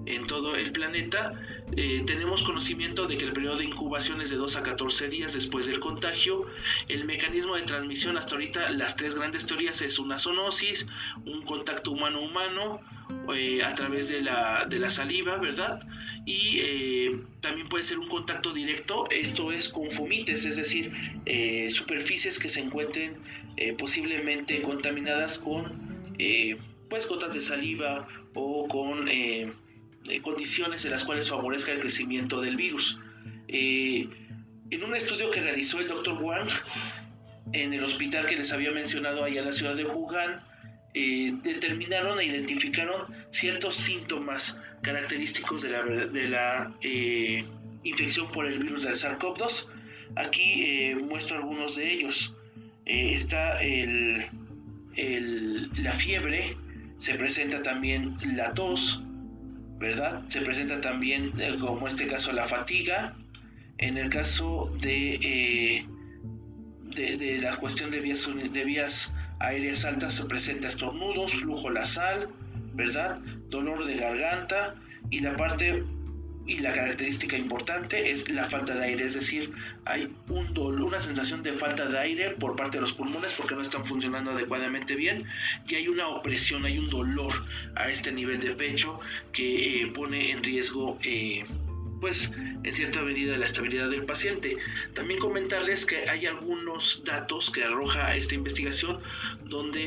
en todo el planeta, eh, tenemos conocimiento de que el periodo de incubación es de 2 a 14 días después del contagio. El mecanismo de transmisión hasta ahorita, las tres grandes teorías es una zoonosis, un contacto humano-humano eh, a través de la, de la, saliva, ¿verdad? Y eh, también puede ser un contacto directo, esto es con fumites, es decir, superficies que se encuentren posiblemente contaminadas con pues gotas de saliva o con eh, condiciones en las cuales favorezca el crecimiento del virus. Eh, en un estudio que realizó el doctor Wang en el hospital que les había mencionado allá en la ciudad de Wuhan, eh, determinaron e identificaron ciertos síntomas característicos de la, de la infección por el virus del SARS-CoV-2. Aquí muestro algunos de ellos. está el, la fiebre, se presenta también la tos, ¿verdad? Se presenta también, eh, como en este caso, la fatiga. En el caso de, eh, de, la cuestión de vías, de vías aéreas altas, se presenta estornudos, flujo nasal, ¿verdad? Dolor de garganta y la parte y la característica importante es la falta de aire, es decir, hay un dolor, una sensación de falta de aire por parte de los pulmones porque no están funcionando adecuadamente bien y hay una opresión, hay un dolor a este nivel de pecho que eh, pone en riesgo eh, pues en cierta medida la estabilidad del paciente. También comentarles que hay algunos datos que arroja esta investigación donde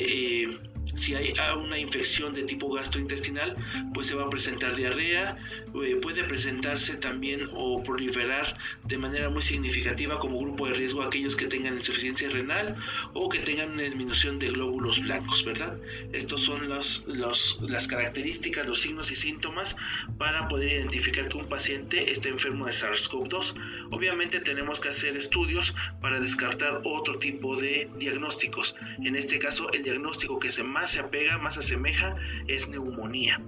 eh, si hay una infección de tipo gastrointestinal, pues se va a presentar diarrea, eh, puede presentarse también o proliferar de manera muy significativa como grupo de riesgo aquellos que tengan insuficiencia renal o que tengan una disminución de glóbulos blancos, ¿verdad? Estos son los, las características, los signos y síntomas para poder identificar que un paciente está enfermo de SARS-CoV-2. Obviamente tenemos que hacer estudios para descartar otro tipo de diagnósticos. En este caso, el diagnóstico que se más se apega, más se asemeja, es neumonía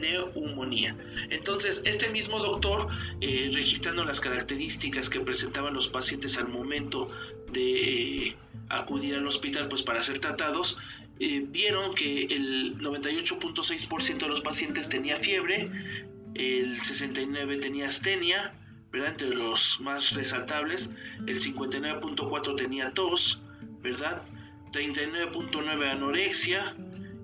neumonía. Entonces, este mismo doctor, eh, registrando las características que presentaban los pacientes al momento de eh, acudir al hospital pues, para ser tratados, eh, vieron que el 98.6% de los pacientes tenía fiebre, el 69% tenía astenia, ¿verdad? entre los más resaltables, el 59.4% tenía tos, ¿verdad? 39.9 anorexia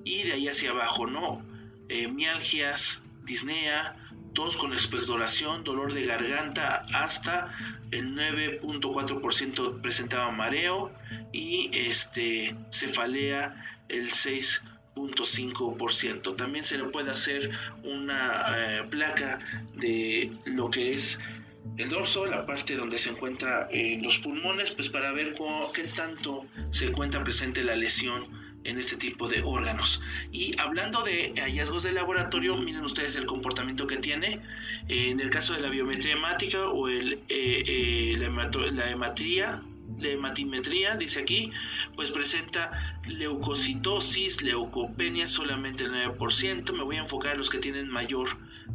y de ahí hacia abajo, ¿no? Eh, mialgias, disnea, tos con expectoración, dolor de garganta, hasta el 9.4% presentaba mareo y este cefalea el 6.5%. También se le puede hacer una eh, placa de lo que es el dorso, la parte donde se encuentra eh, los pulmones, pues para ver qué tanto se encuentra presente la lesión en este tipo de órganos. Y hablando de hallazgos de laboratorio, miren ustedes el comportamiento que tiene. en el caso de la biometría hemática o eh, eh, la, la hematría, la hematimetría, dice aquí, pues presenta leucocitosis, leucopenia solamente el 9%. Me voy a enfocar en los que tienen mayor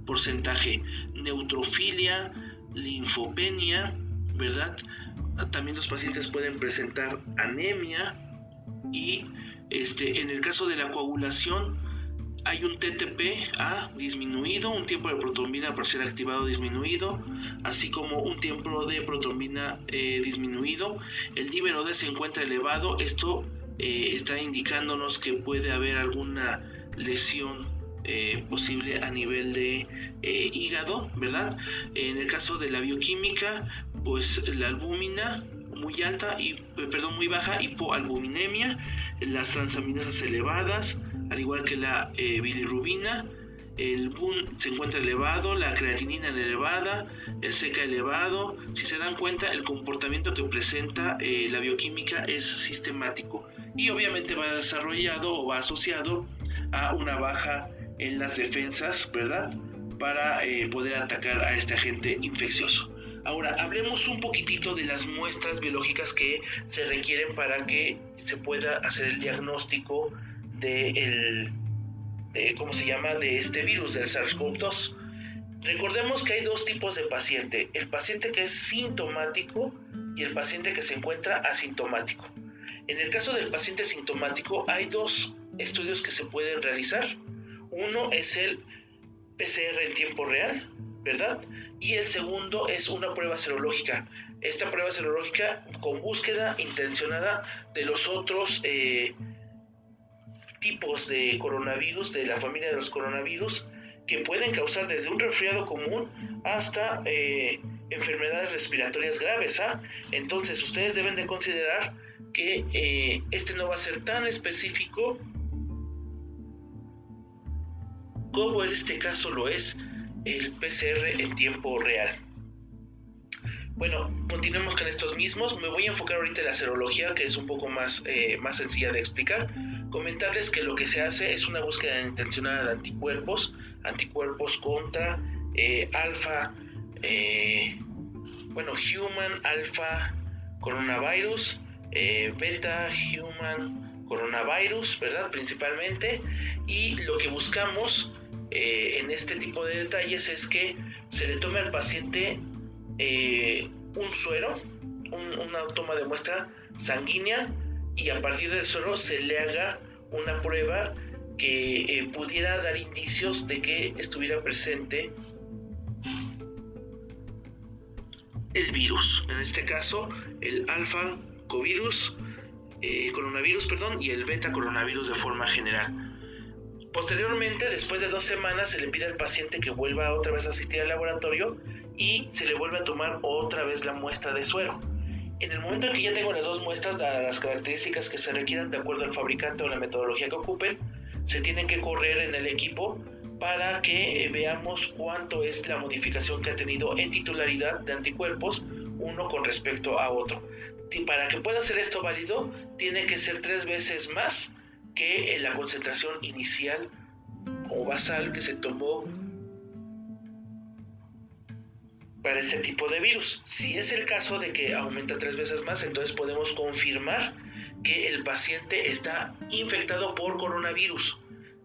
porcentaje. Neutrofilia, linfopenia, ¿verdad? También los pacientes pueden presentar anemia y este, en el caso de la coagulación hay un TTP disminuido, un tiempo de protrombina parcial activado disminuido, así como un tiempo de protrombina eh, disminuido. El número D se encuentra elevado, esto eh, está indicándonos que puede haber alguna lesión eh, posible a nivel de eh, hígado, ¿verdad? En el caso de la bioquímica, pues la albúmina muy alta y eh, perdón muy baja hipoalbuminemia las transaminasas elevadas al igual que la bilirrubina el BUN se encuentra elevado, la creatinina elevada, el seca elevado. Si se dan cuenta, el comportamiento que presenta la bioquímica es sistemático y obviamente va desarrollado o va asociado a una baja en las defensas, ¿verdad? Para eh, poder atacar a este agente infeccioso. Ahora, hablemos un poquitito de las muestras biológicas que se requieren para que se pueda hacer el diagnóstico de, el, de ¿cómo se llama?, de este virus del SARS-CoV-2. Recordemos que hay dos tipos de paciente, el paciente que es sintomático y el paciente que se encuentra asintomático. En el caso del paciente sintomático hay dos estudios que se pueden realizar. Uno es el PCR en tiempo real, ¿verdad? Y el segundo es una prueba serológica. Esta prueba serológica con búsqueda intencionada de los otros eh, tipos de coronavirus, de la familia de los coronavirus, que pueden causar desde un resfriado común hasta eh, enfermedades respiratorias graves. ¿ah? Entonces ustedes deben de considerar que eh, este no va a ser tan específico como en este caso lo es el PCR en tiempo real. Bueno, continuemos con estos mismos. Me voy a enfocar ahorita en la serología, que es un poco más, eh, más sencilla de explicar. Comentarles que lo que se hace es una búsqueda intencionada de anticuerpos, anticuerpos contra eh, alfa, eh, bueno, human alfa coronavirus, beta human coronavirus, ¿verdad? Principalmente. Y lo que buscamos eh, en este tipo de detalles es que se le tome al paciente eh, un suero, una toma de muestra sanguínea y a partir del suero se le haga una prueba que eh, pudiera dar indicios de que estuviera presente el virus, en este caso el alfa covirus, coronavirus, perdón, y el beta coronavirus de forma general. Posteriormente, después de dos semanas, se le pide al paciente que vuelva otra vez a asistir al laboratorio y se le vuelve a tomar otra vez la muestra de suero. En el momento en que ya tengo las dos muestras, dadas las características que se requieran de acuerdo al fabricante o la metodología que ocupen, se tienen que correr en el equipo para que veamos cuánto es la modificación que ha tenido en titularidad de anticuerpos uno con respecto a otro. Y para que pueda ser esto válido, tiene que ser tres veces más que la concentración inicial o basal que se tomó para este tipo de virus. Si es el caso de que aumenta tres veces más, entonces podemos confirmar que el paciente está infectado por coronavirus.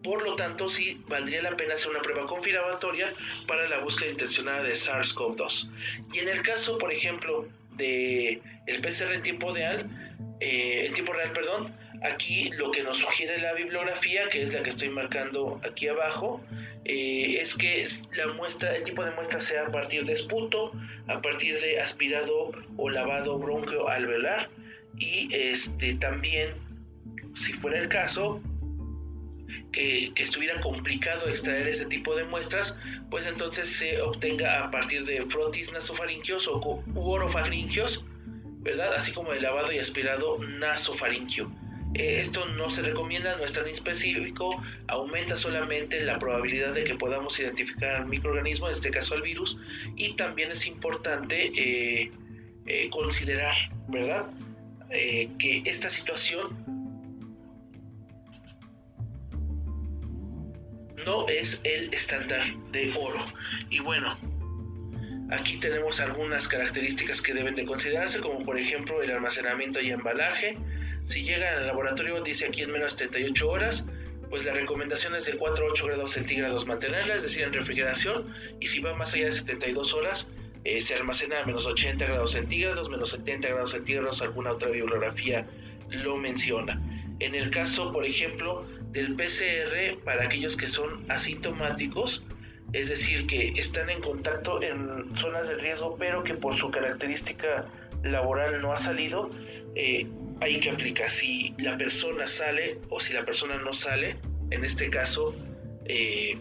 Por lo tanto, sí valdría la pena hacer una prueba confirmatoria para la búsqueda intencionada de SARS-CoV-2. Y en el caso, por ejemplo, de el PCR en tiempo real, eh, en tiempo real, perdón, aquí lo que nos sugiere la bibliografía, que es la que estoy marcando aquí abajo, eh, es que la muestra, el tipo de muestra sea a partir de esputo, a partir de aspirado o lavado bronquio alveolar y este también, si fuera el caso, que, estuviera complicado extraer ese tipo de muestras, pues entonces se obtenga a partir de frotis nasofaringios o orofaringios, ¿verdad? Así como el lavado y aspirado nasofaringio. Eh, esto no se recomienda, no es tan específico, aumenta solamente la probabilidad de que podamos identificar al microorganismo, en este caso al virus, y también es importante eh, eh, considerar, ¿verdad? que esta situación no es el estándar de oro. Y bueno, aquí tenemos algunas características que deben de considerarse, como por ejemplo el almacenamiento y embalaje, si llega al laboratorio, dice aquí en menos de 78 horas, pues la recomendación es de 4 a 8 grados centígrados mantenerla, es decir, en refrigeración, y si va más allá de 72 horas, eh, se almacena a menos 80 grados centígrados, menos 70 grados centígrados, alguna otra bibliografía lo menciona. En el caso, por ejemplo, del PCR, para aquellos que son asintomáticos, es decir, que están en contacto en zonas de riesgo, pero que por su característica laboral no ha salido, eh, hay que aplicar si la persona sale o si la persona no sale, en este caso, eh,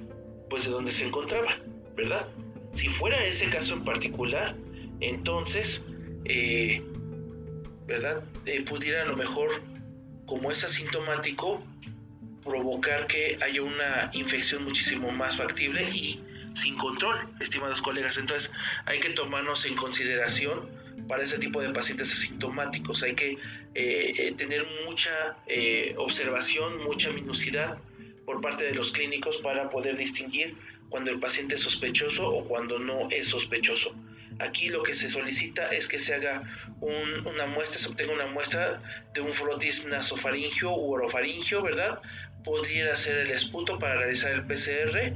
pues de donde se encontraba, ¿verdad? Si fuera ese caso en particular, entonces, eh, ¿verdad? Pudiera a lo mejor, como es asintomático, provocar que haya una infección muchísimo más factible y sin control, estimados colegas. Entonces, hay que tomarnos en consideración para ese tipo de pacientes asintomáticos. Hay que eh, eh, tener mucha eh, observación, mucha minucidad por parte de los clínicos para poder distinguir cuando el paciente es sospechoso o cuando no es sospechoso. Aquí lo que se solicita es que se haga una muestra, se obtenga una muestra de un frotis nasofaringio u orofaringio, ¿verdad? Podría ser el esputo para realizar el PCR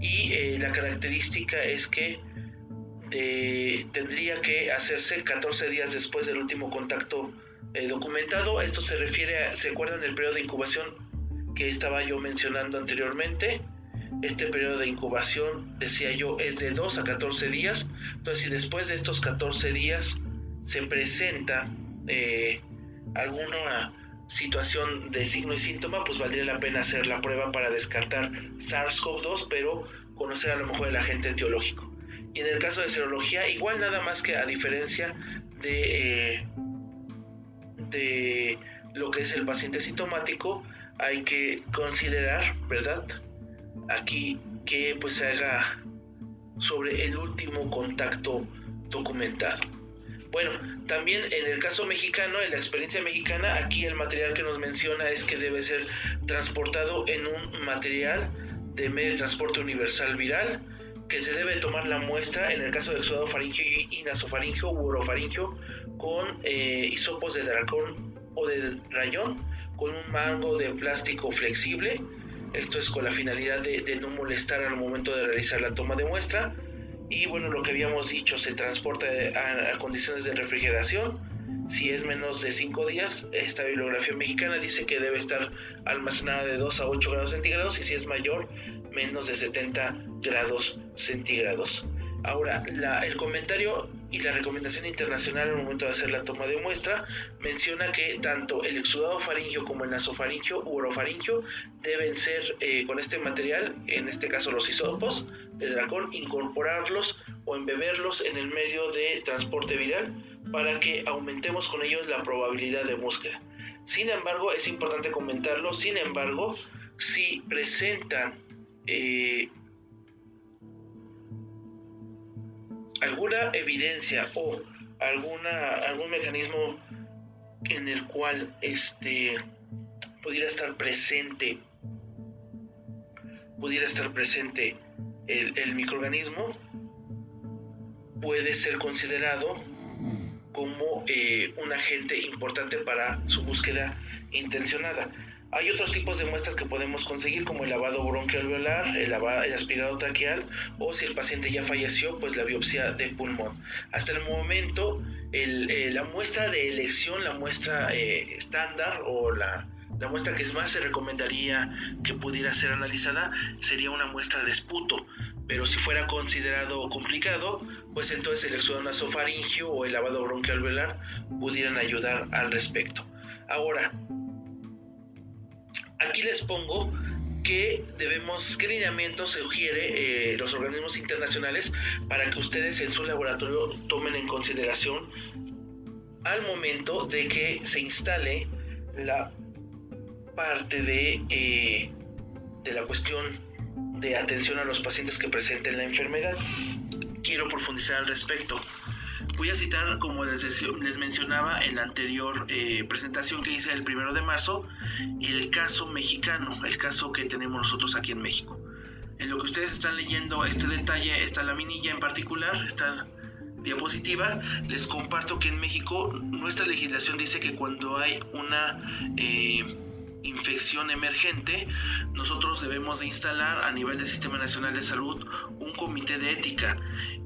y la característica es que tendría que hacerse 14 días después del último contacto eh, documentado. Esto se refiere, a, ¿se acuerdan el periodo de incubación que estaba yo mencionando anteriormente? Este periodo de incubación, decía yo, es de 2 a 14 días. Entonces, si después de estos 14 días se presenta eh, alguna situación de signo y síntoma, pues valdría la pena hacer la prueba para descartar SARS-CoV-2, pero conocer a lo mejor el agente etiológico. Y en el caso de serología, igual nada más que a diferencia de, eh, de lo que es el paciente sintomático, hay que considerar, ¿verdad? Aquí que pues se haga sobre el último contacto documentado. Bueno, también en el caso mexicano, en la experiencia mexicana, aquí el material que nos menciona es que debe ser transportado en un material de medio de transporte universal viral que se debe tomar la muestra en el caso de exudado faringio y nasofaringio u orofaringio con eh, hisopos de dracón o de rayón con un mango de plástico flexible. Esto es con la finalidad de, no molestar al momento de realizar la toma de muestra. Y bueno, lo que habíamos dicho, se transporta a, a condiciones de refrigeración. Si es menos de 5 días, esta bibliografía mexicana dice que debe estar almacenada de 2 a 8 grados centígrados y si es mayor, menos de 70 grados centígrados. Ahora, el comentario y la recomendación internacional al momento de hacer la toma de muestra menciona que tanto el exudado faringio como el nasofaringio u orofaringio deben ser eh, con este material, en este caso los hisopos de dragón, incorporarlos o embeberlos en el medio de transporte viral para que aumentemos con ellos la probabilidad de búsqueda. Sin embargo, es importante comentarlo, sin embargo, si presentan eh, alguna evidencia o alguna, algún mecanismo en el cual este, pudiera estar presente pudiera estar presente el, microorganismo puede ser considerado como eh, un agente importante para su búsqueda intencionada. Hay otros tipos de muestras que podemos conseguir como el lavado bronquialveolar, el, el aspirado traqueal o si el paciente ya falleció, pues la biopsia de pulmón. Hasta el momento, eh, la muestra de elección, la muestra eh, estándar o la, muestra que más se recomendaría que pudiera ser analizada sería una muestra de esputo, pero si fuera considerado complicado, pues entonces el exudado nasofaringio o el lavado bronquialveolar pudieran ayudar al respecto. Ahora, Aquí les pongo que debemos, qué lineamiento sugiere eh, los organismos internacionales para que ustedes en su laboratorio tomen en consideración al momento de que se instale la parte de, eh, de la cuestión de atención a los pacientes que presenten la enfermedad. Quiero profundizar al respecto. Voy a citar, como les, les mencionaba en la anterior eh, presentación que hice el primero de marzo, el caso mexicano, el caso que tenemos nosotros aquí en México. En lo que ustedes están leyendo este detalle, esta laminilla en particular, esta diapositiva, les comparto que en México nuestra legislación dice que cuando hay una eh, infección emergente, nosotros debemos de instalar a nivel del Sistema Nacional de Salud un comité de ética.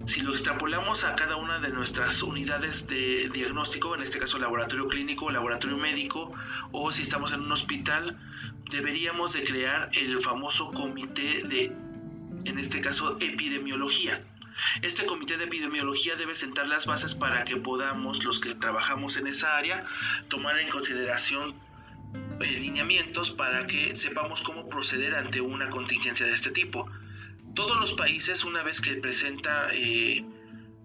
Si lo extrapolamos a cada una de nuestras unidades de diagnóstico, en este caso laboratorio clínico, laboratorio médico, o si estamos en un hospital, deberíamos de crear el famoso comité de, en este caso, epidemiología. Este comité de epidemiología debe sentar las bases para que podamos, los que trabajamos en esa área, tomar en consideración lineamientos para que sepamos cómo proceder ante una contingencia de este tipo. Todos los países, una vez que presenta eh,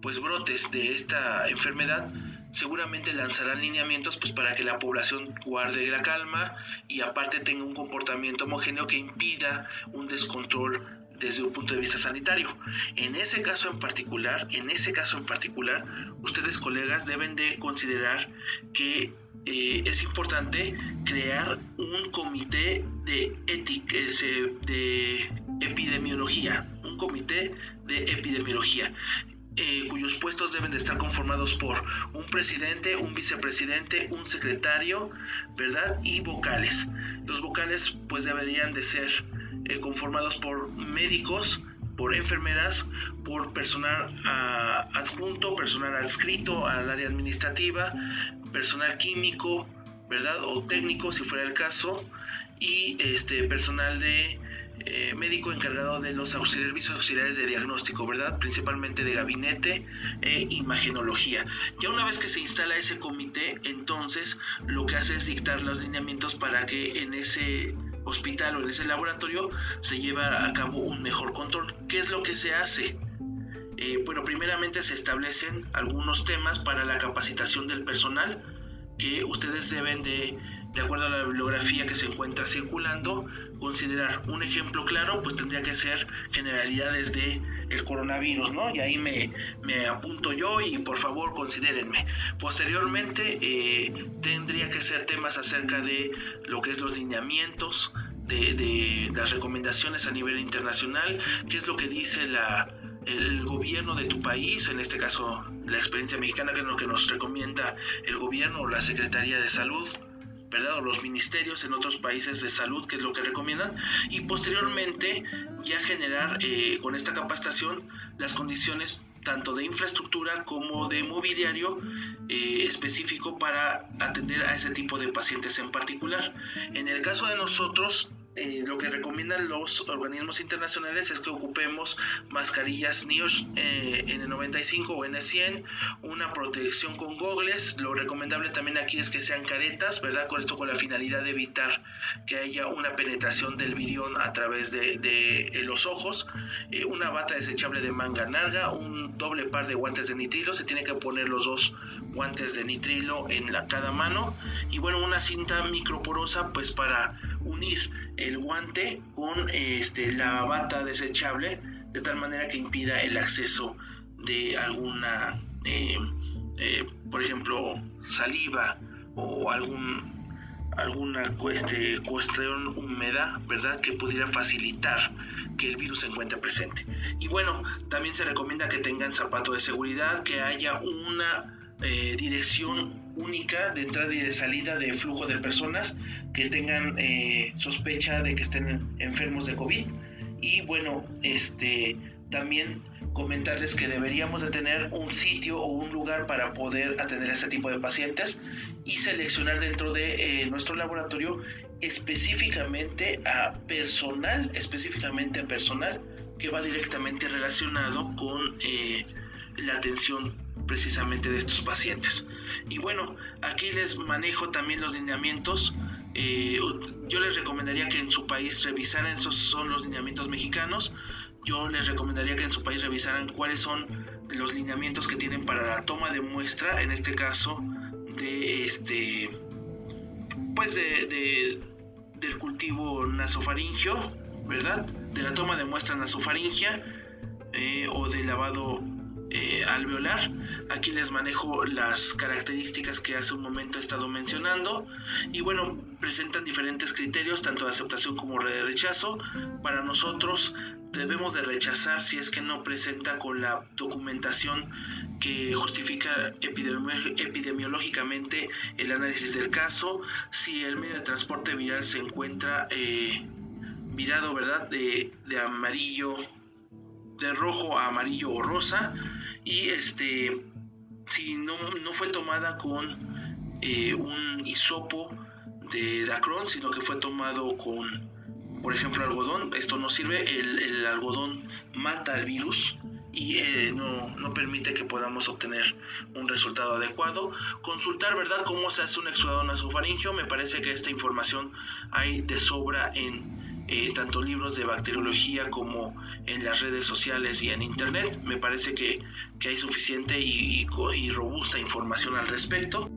pues brotes de esta enfermedad, seguramente lanzarán lineamientos pues para que la población guarde la calma y aparte tenga un comportamiento homogéneo que impida un descontrol desde un punto de vista sanitario. En ese caso en particular, en ese caso en particular, ustedes colegas deben de considerar que eh, es importante crear un comité de ética, de epidemiología, un comité de epidemiología. Eh, cuyos puestos deben de estar conformados por un presidente, un vicepresidente, un secretario, ¿verdad? Y vocales. Los vocales pues deberían de ser eh, conformados por médicos, por enfermeras, por personal ah, adjunto, personal adscrito al área administrativa, personal químico, ¿verdad? O técnico, si fuera el caso, y este personal de eh, médico encargado de los servicios auxiliares de diagnóstico, ¿verdad? Principalmente de gabinete e imagenología. Ya una vez que se instala ese comité, entonces lo que hace es dictar los lineamientos para que en ese hospital o en ese laboratorio se lleve a cabo un mejor control. ¿Qué es lo que se hace? Eh, bueno, primeramente se establecen algunos temas para la capacitación del personal que ustedes deben de, de acuerdo a la bibliografía que se encuentra circulando, considerar. Un ejemplo claro, pues tendría que ser generalidades de el coronavirus, ¿no? Y ahí me, me apunto yo y por favor considérenme. Posteriormente eh, tendría que ser temas acerca de lo que es los lineamientos, de, de las recomendaciones a nivel internacional, qué es lo que dice la, el gobierno de tu país, en este caso la experiencia mexicana, que es lo que nos recomienda el gobierno o la Secretaría de Salud, ¿verdad? O los ministerios en otros países de salud, que es lo que recomiendan, y posteriormente ya generar eh, con esta capacitación las condiciones tanto de infraestructura como de mobiliario eh, específico para atender a ese tipo de pacientes en particular. En el caso de nosotros, eh, lo que recomiendan los organismos internacionales es que ocupemos mascarillas NIOSH eh, N95 o N100, una protección con gogles. Lo recomendable también aquí es que sean caretas, ¿verdad? Con esto con la finalidad de evitar que haya una penetración del virión a través de, de los ojos. una bata desechable de manga larga, un doble par de guantes de nitrilo. Se tiene que poner los dos guantes de nitrilo en cada mano. Y bueno, una cinta microporosa pues para unir el guante con este, la bata desechable de tal manera que impida el acceso de alguna, eh, eh, por ejemplo, saliva o algún alguna este, cuestión húmeda, ¿verdad? Que pudiera facilitar que el virus se encuentre presente. Y bueno, también se recomienda que tengan zapato de seguridad, que haya una eh, dirección única de entrada y de salida de flujo de personas que tengan eh, sospecha de que estén enfermos de COVID. Y bueno, este también comentarles que deberíamos de tener un sitio o un lugar para poder atender a este tipo de pacientes y seleccionar dentro de eh, nuestro laboratorio específicamente a personal, específicamente a personal que va directamente relacionado con la atención precisamente de estos pacientes. Y bueno, aquí les manejo también los lineamientos. Eh, yo les recomendaría que en su país revisaran, esos son los lineamientos mexicanos, yo les recomendaría que en su país revisaran cuáles son los lineamientos que tienen para la toma de muestra, en este caso de este, pues de, del cultivo nasofaringio, ¿verdad? De la toma de muestra nasofaringia eh, o de lavado eh, alveolar. Aquí les manejo las características que hace un momento he estado mencionando y bueno, presentan diferentes criterios, tanto de aceptación como de rechazo. Para nosotros debemos de rechazar si es que no presenta con la documentación que justifica epidemiológicamente el análisis del caso, si el medio de transporte viral se encuentra eh, virado, ¿verdad?, de, de amarillo, de rojo a amarillo o rosa, y este si no, fue tomada con eh, un hisopo de Dacron, sino que fue tomado con, por ejemplo, algodón. Esto no sirve, el, algodón mata al virus y eh, no, no, permite que podamos obtener un resultado adecuado. Consultar, ¿verdad?, cómo se hace un exudado nasofaringio. Me parece que esta información hay de sobra en eh, tanto libros de bacteriología como en las redes sociales y en internet. Me parece que, hay suficiente y, robusta información al respecto.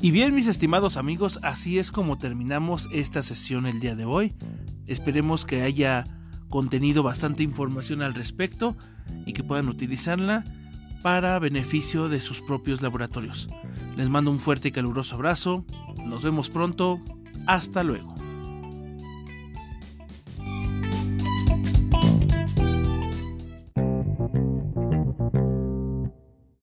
Y bien, mis estimados amigos, así es como terminamos esta sesión el día de hoy. Esperemos que haya contenido bastante información al respecto y que puedan utilizarla para beneficio de sus propios laboratorios. Les mando un fuerte y caluroso abrazo, nos vemos pronto, hasta luego.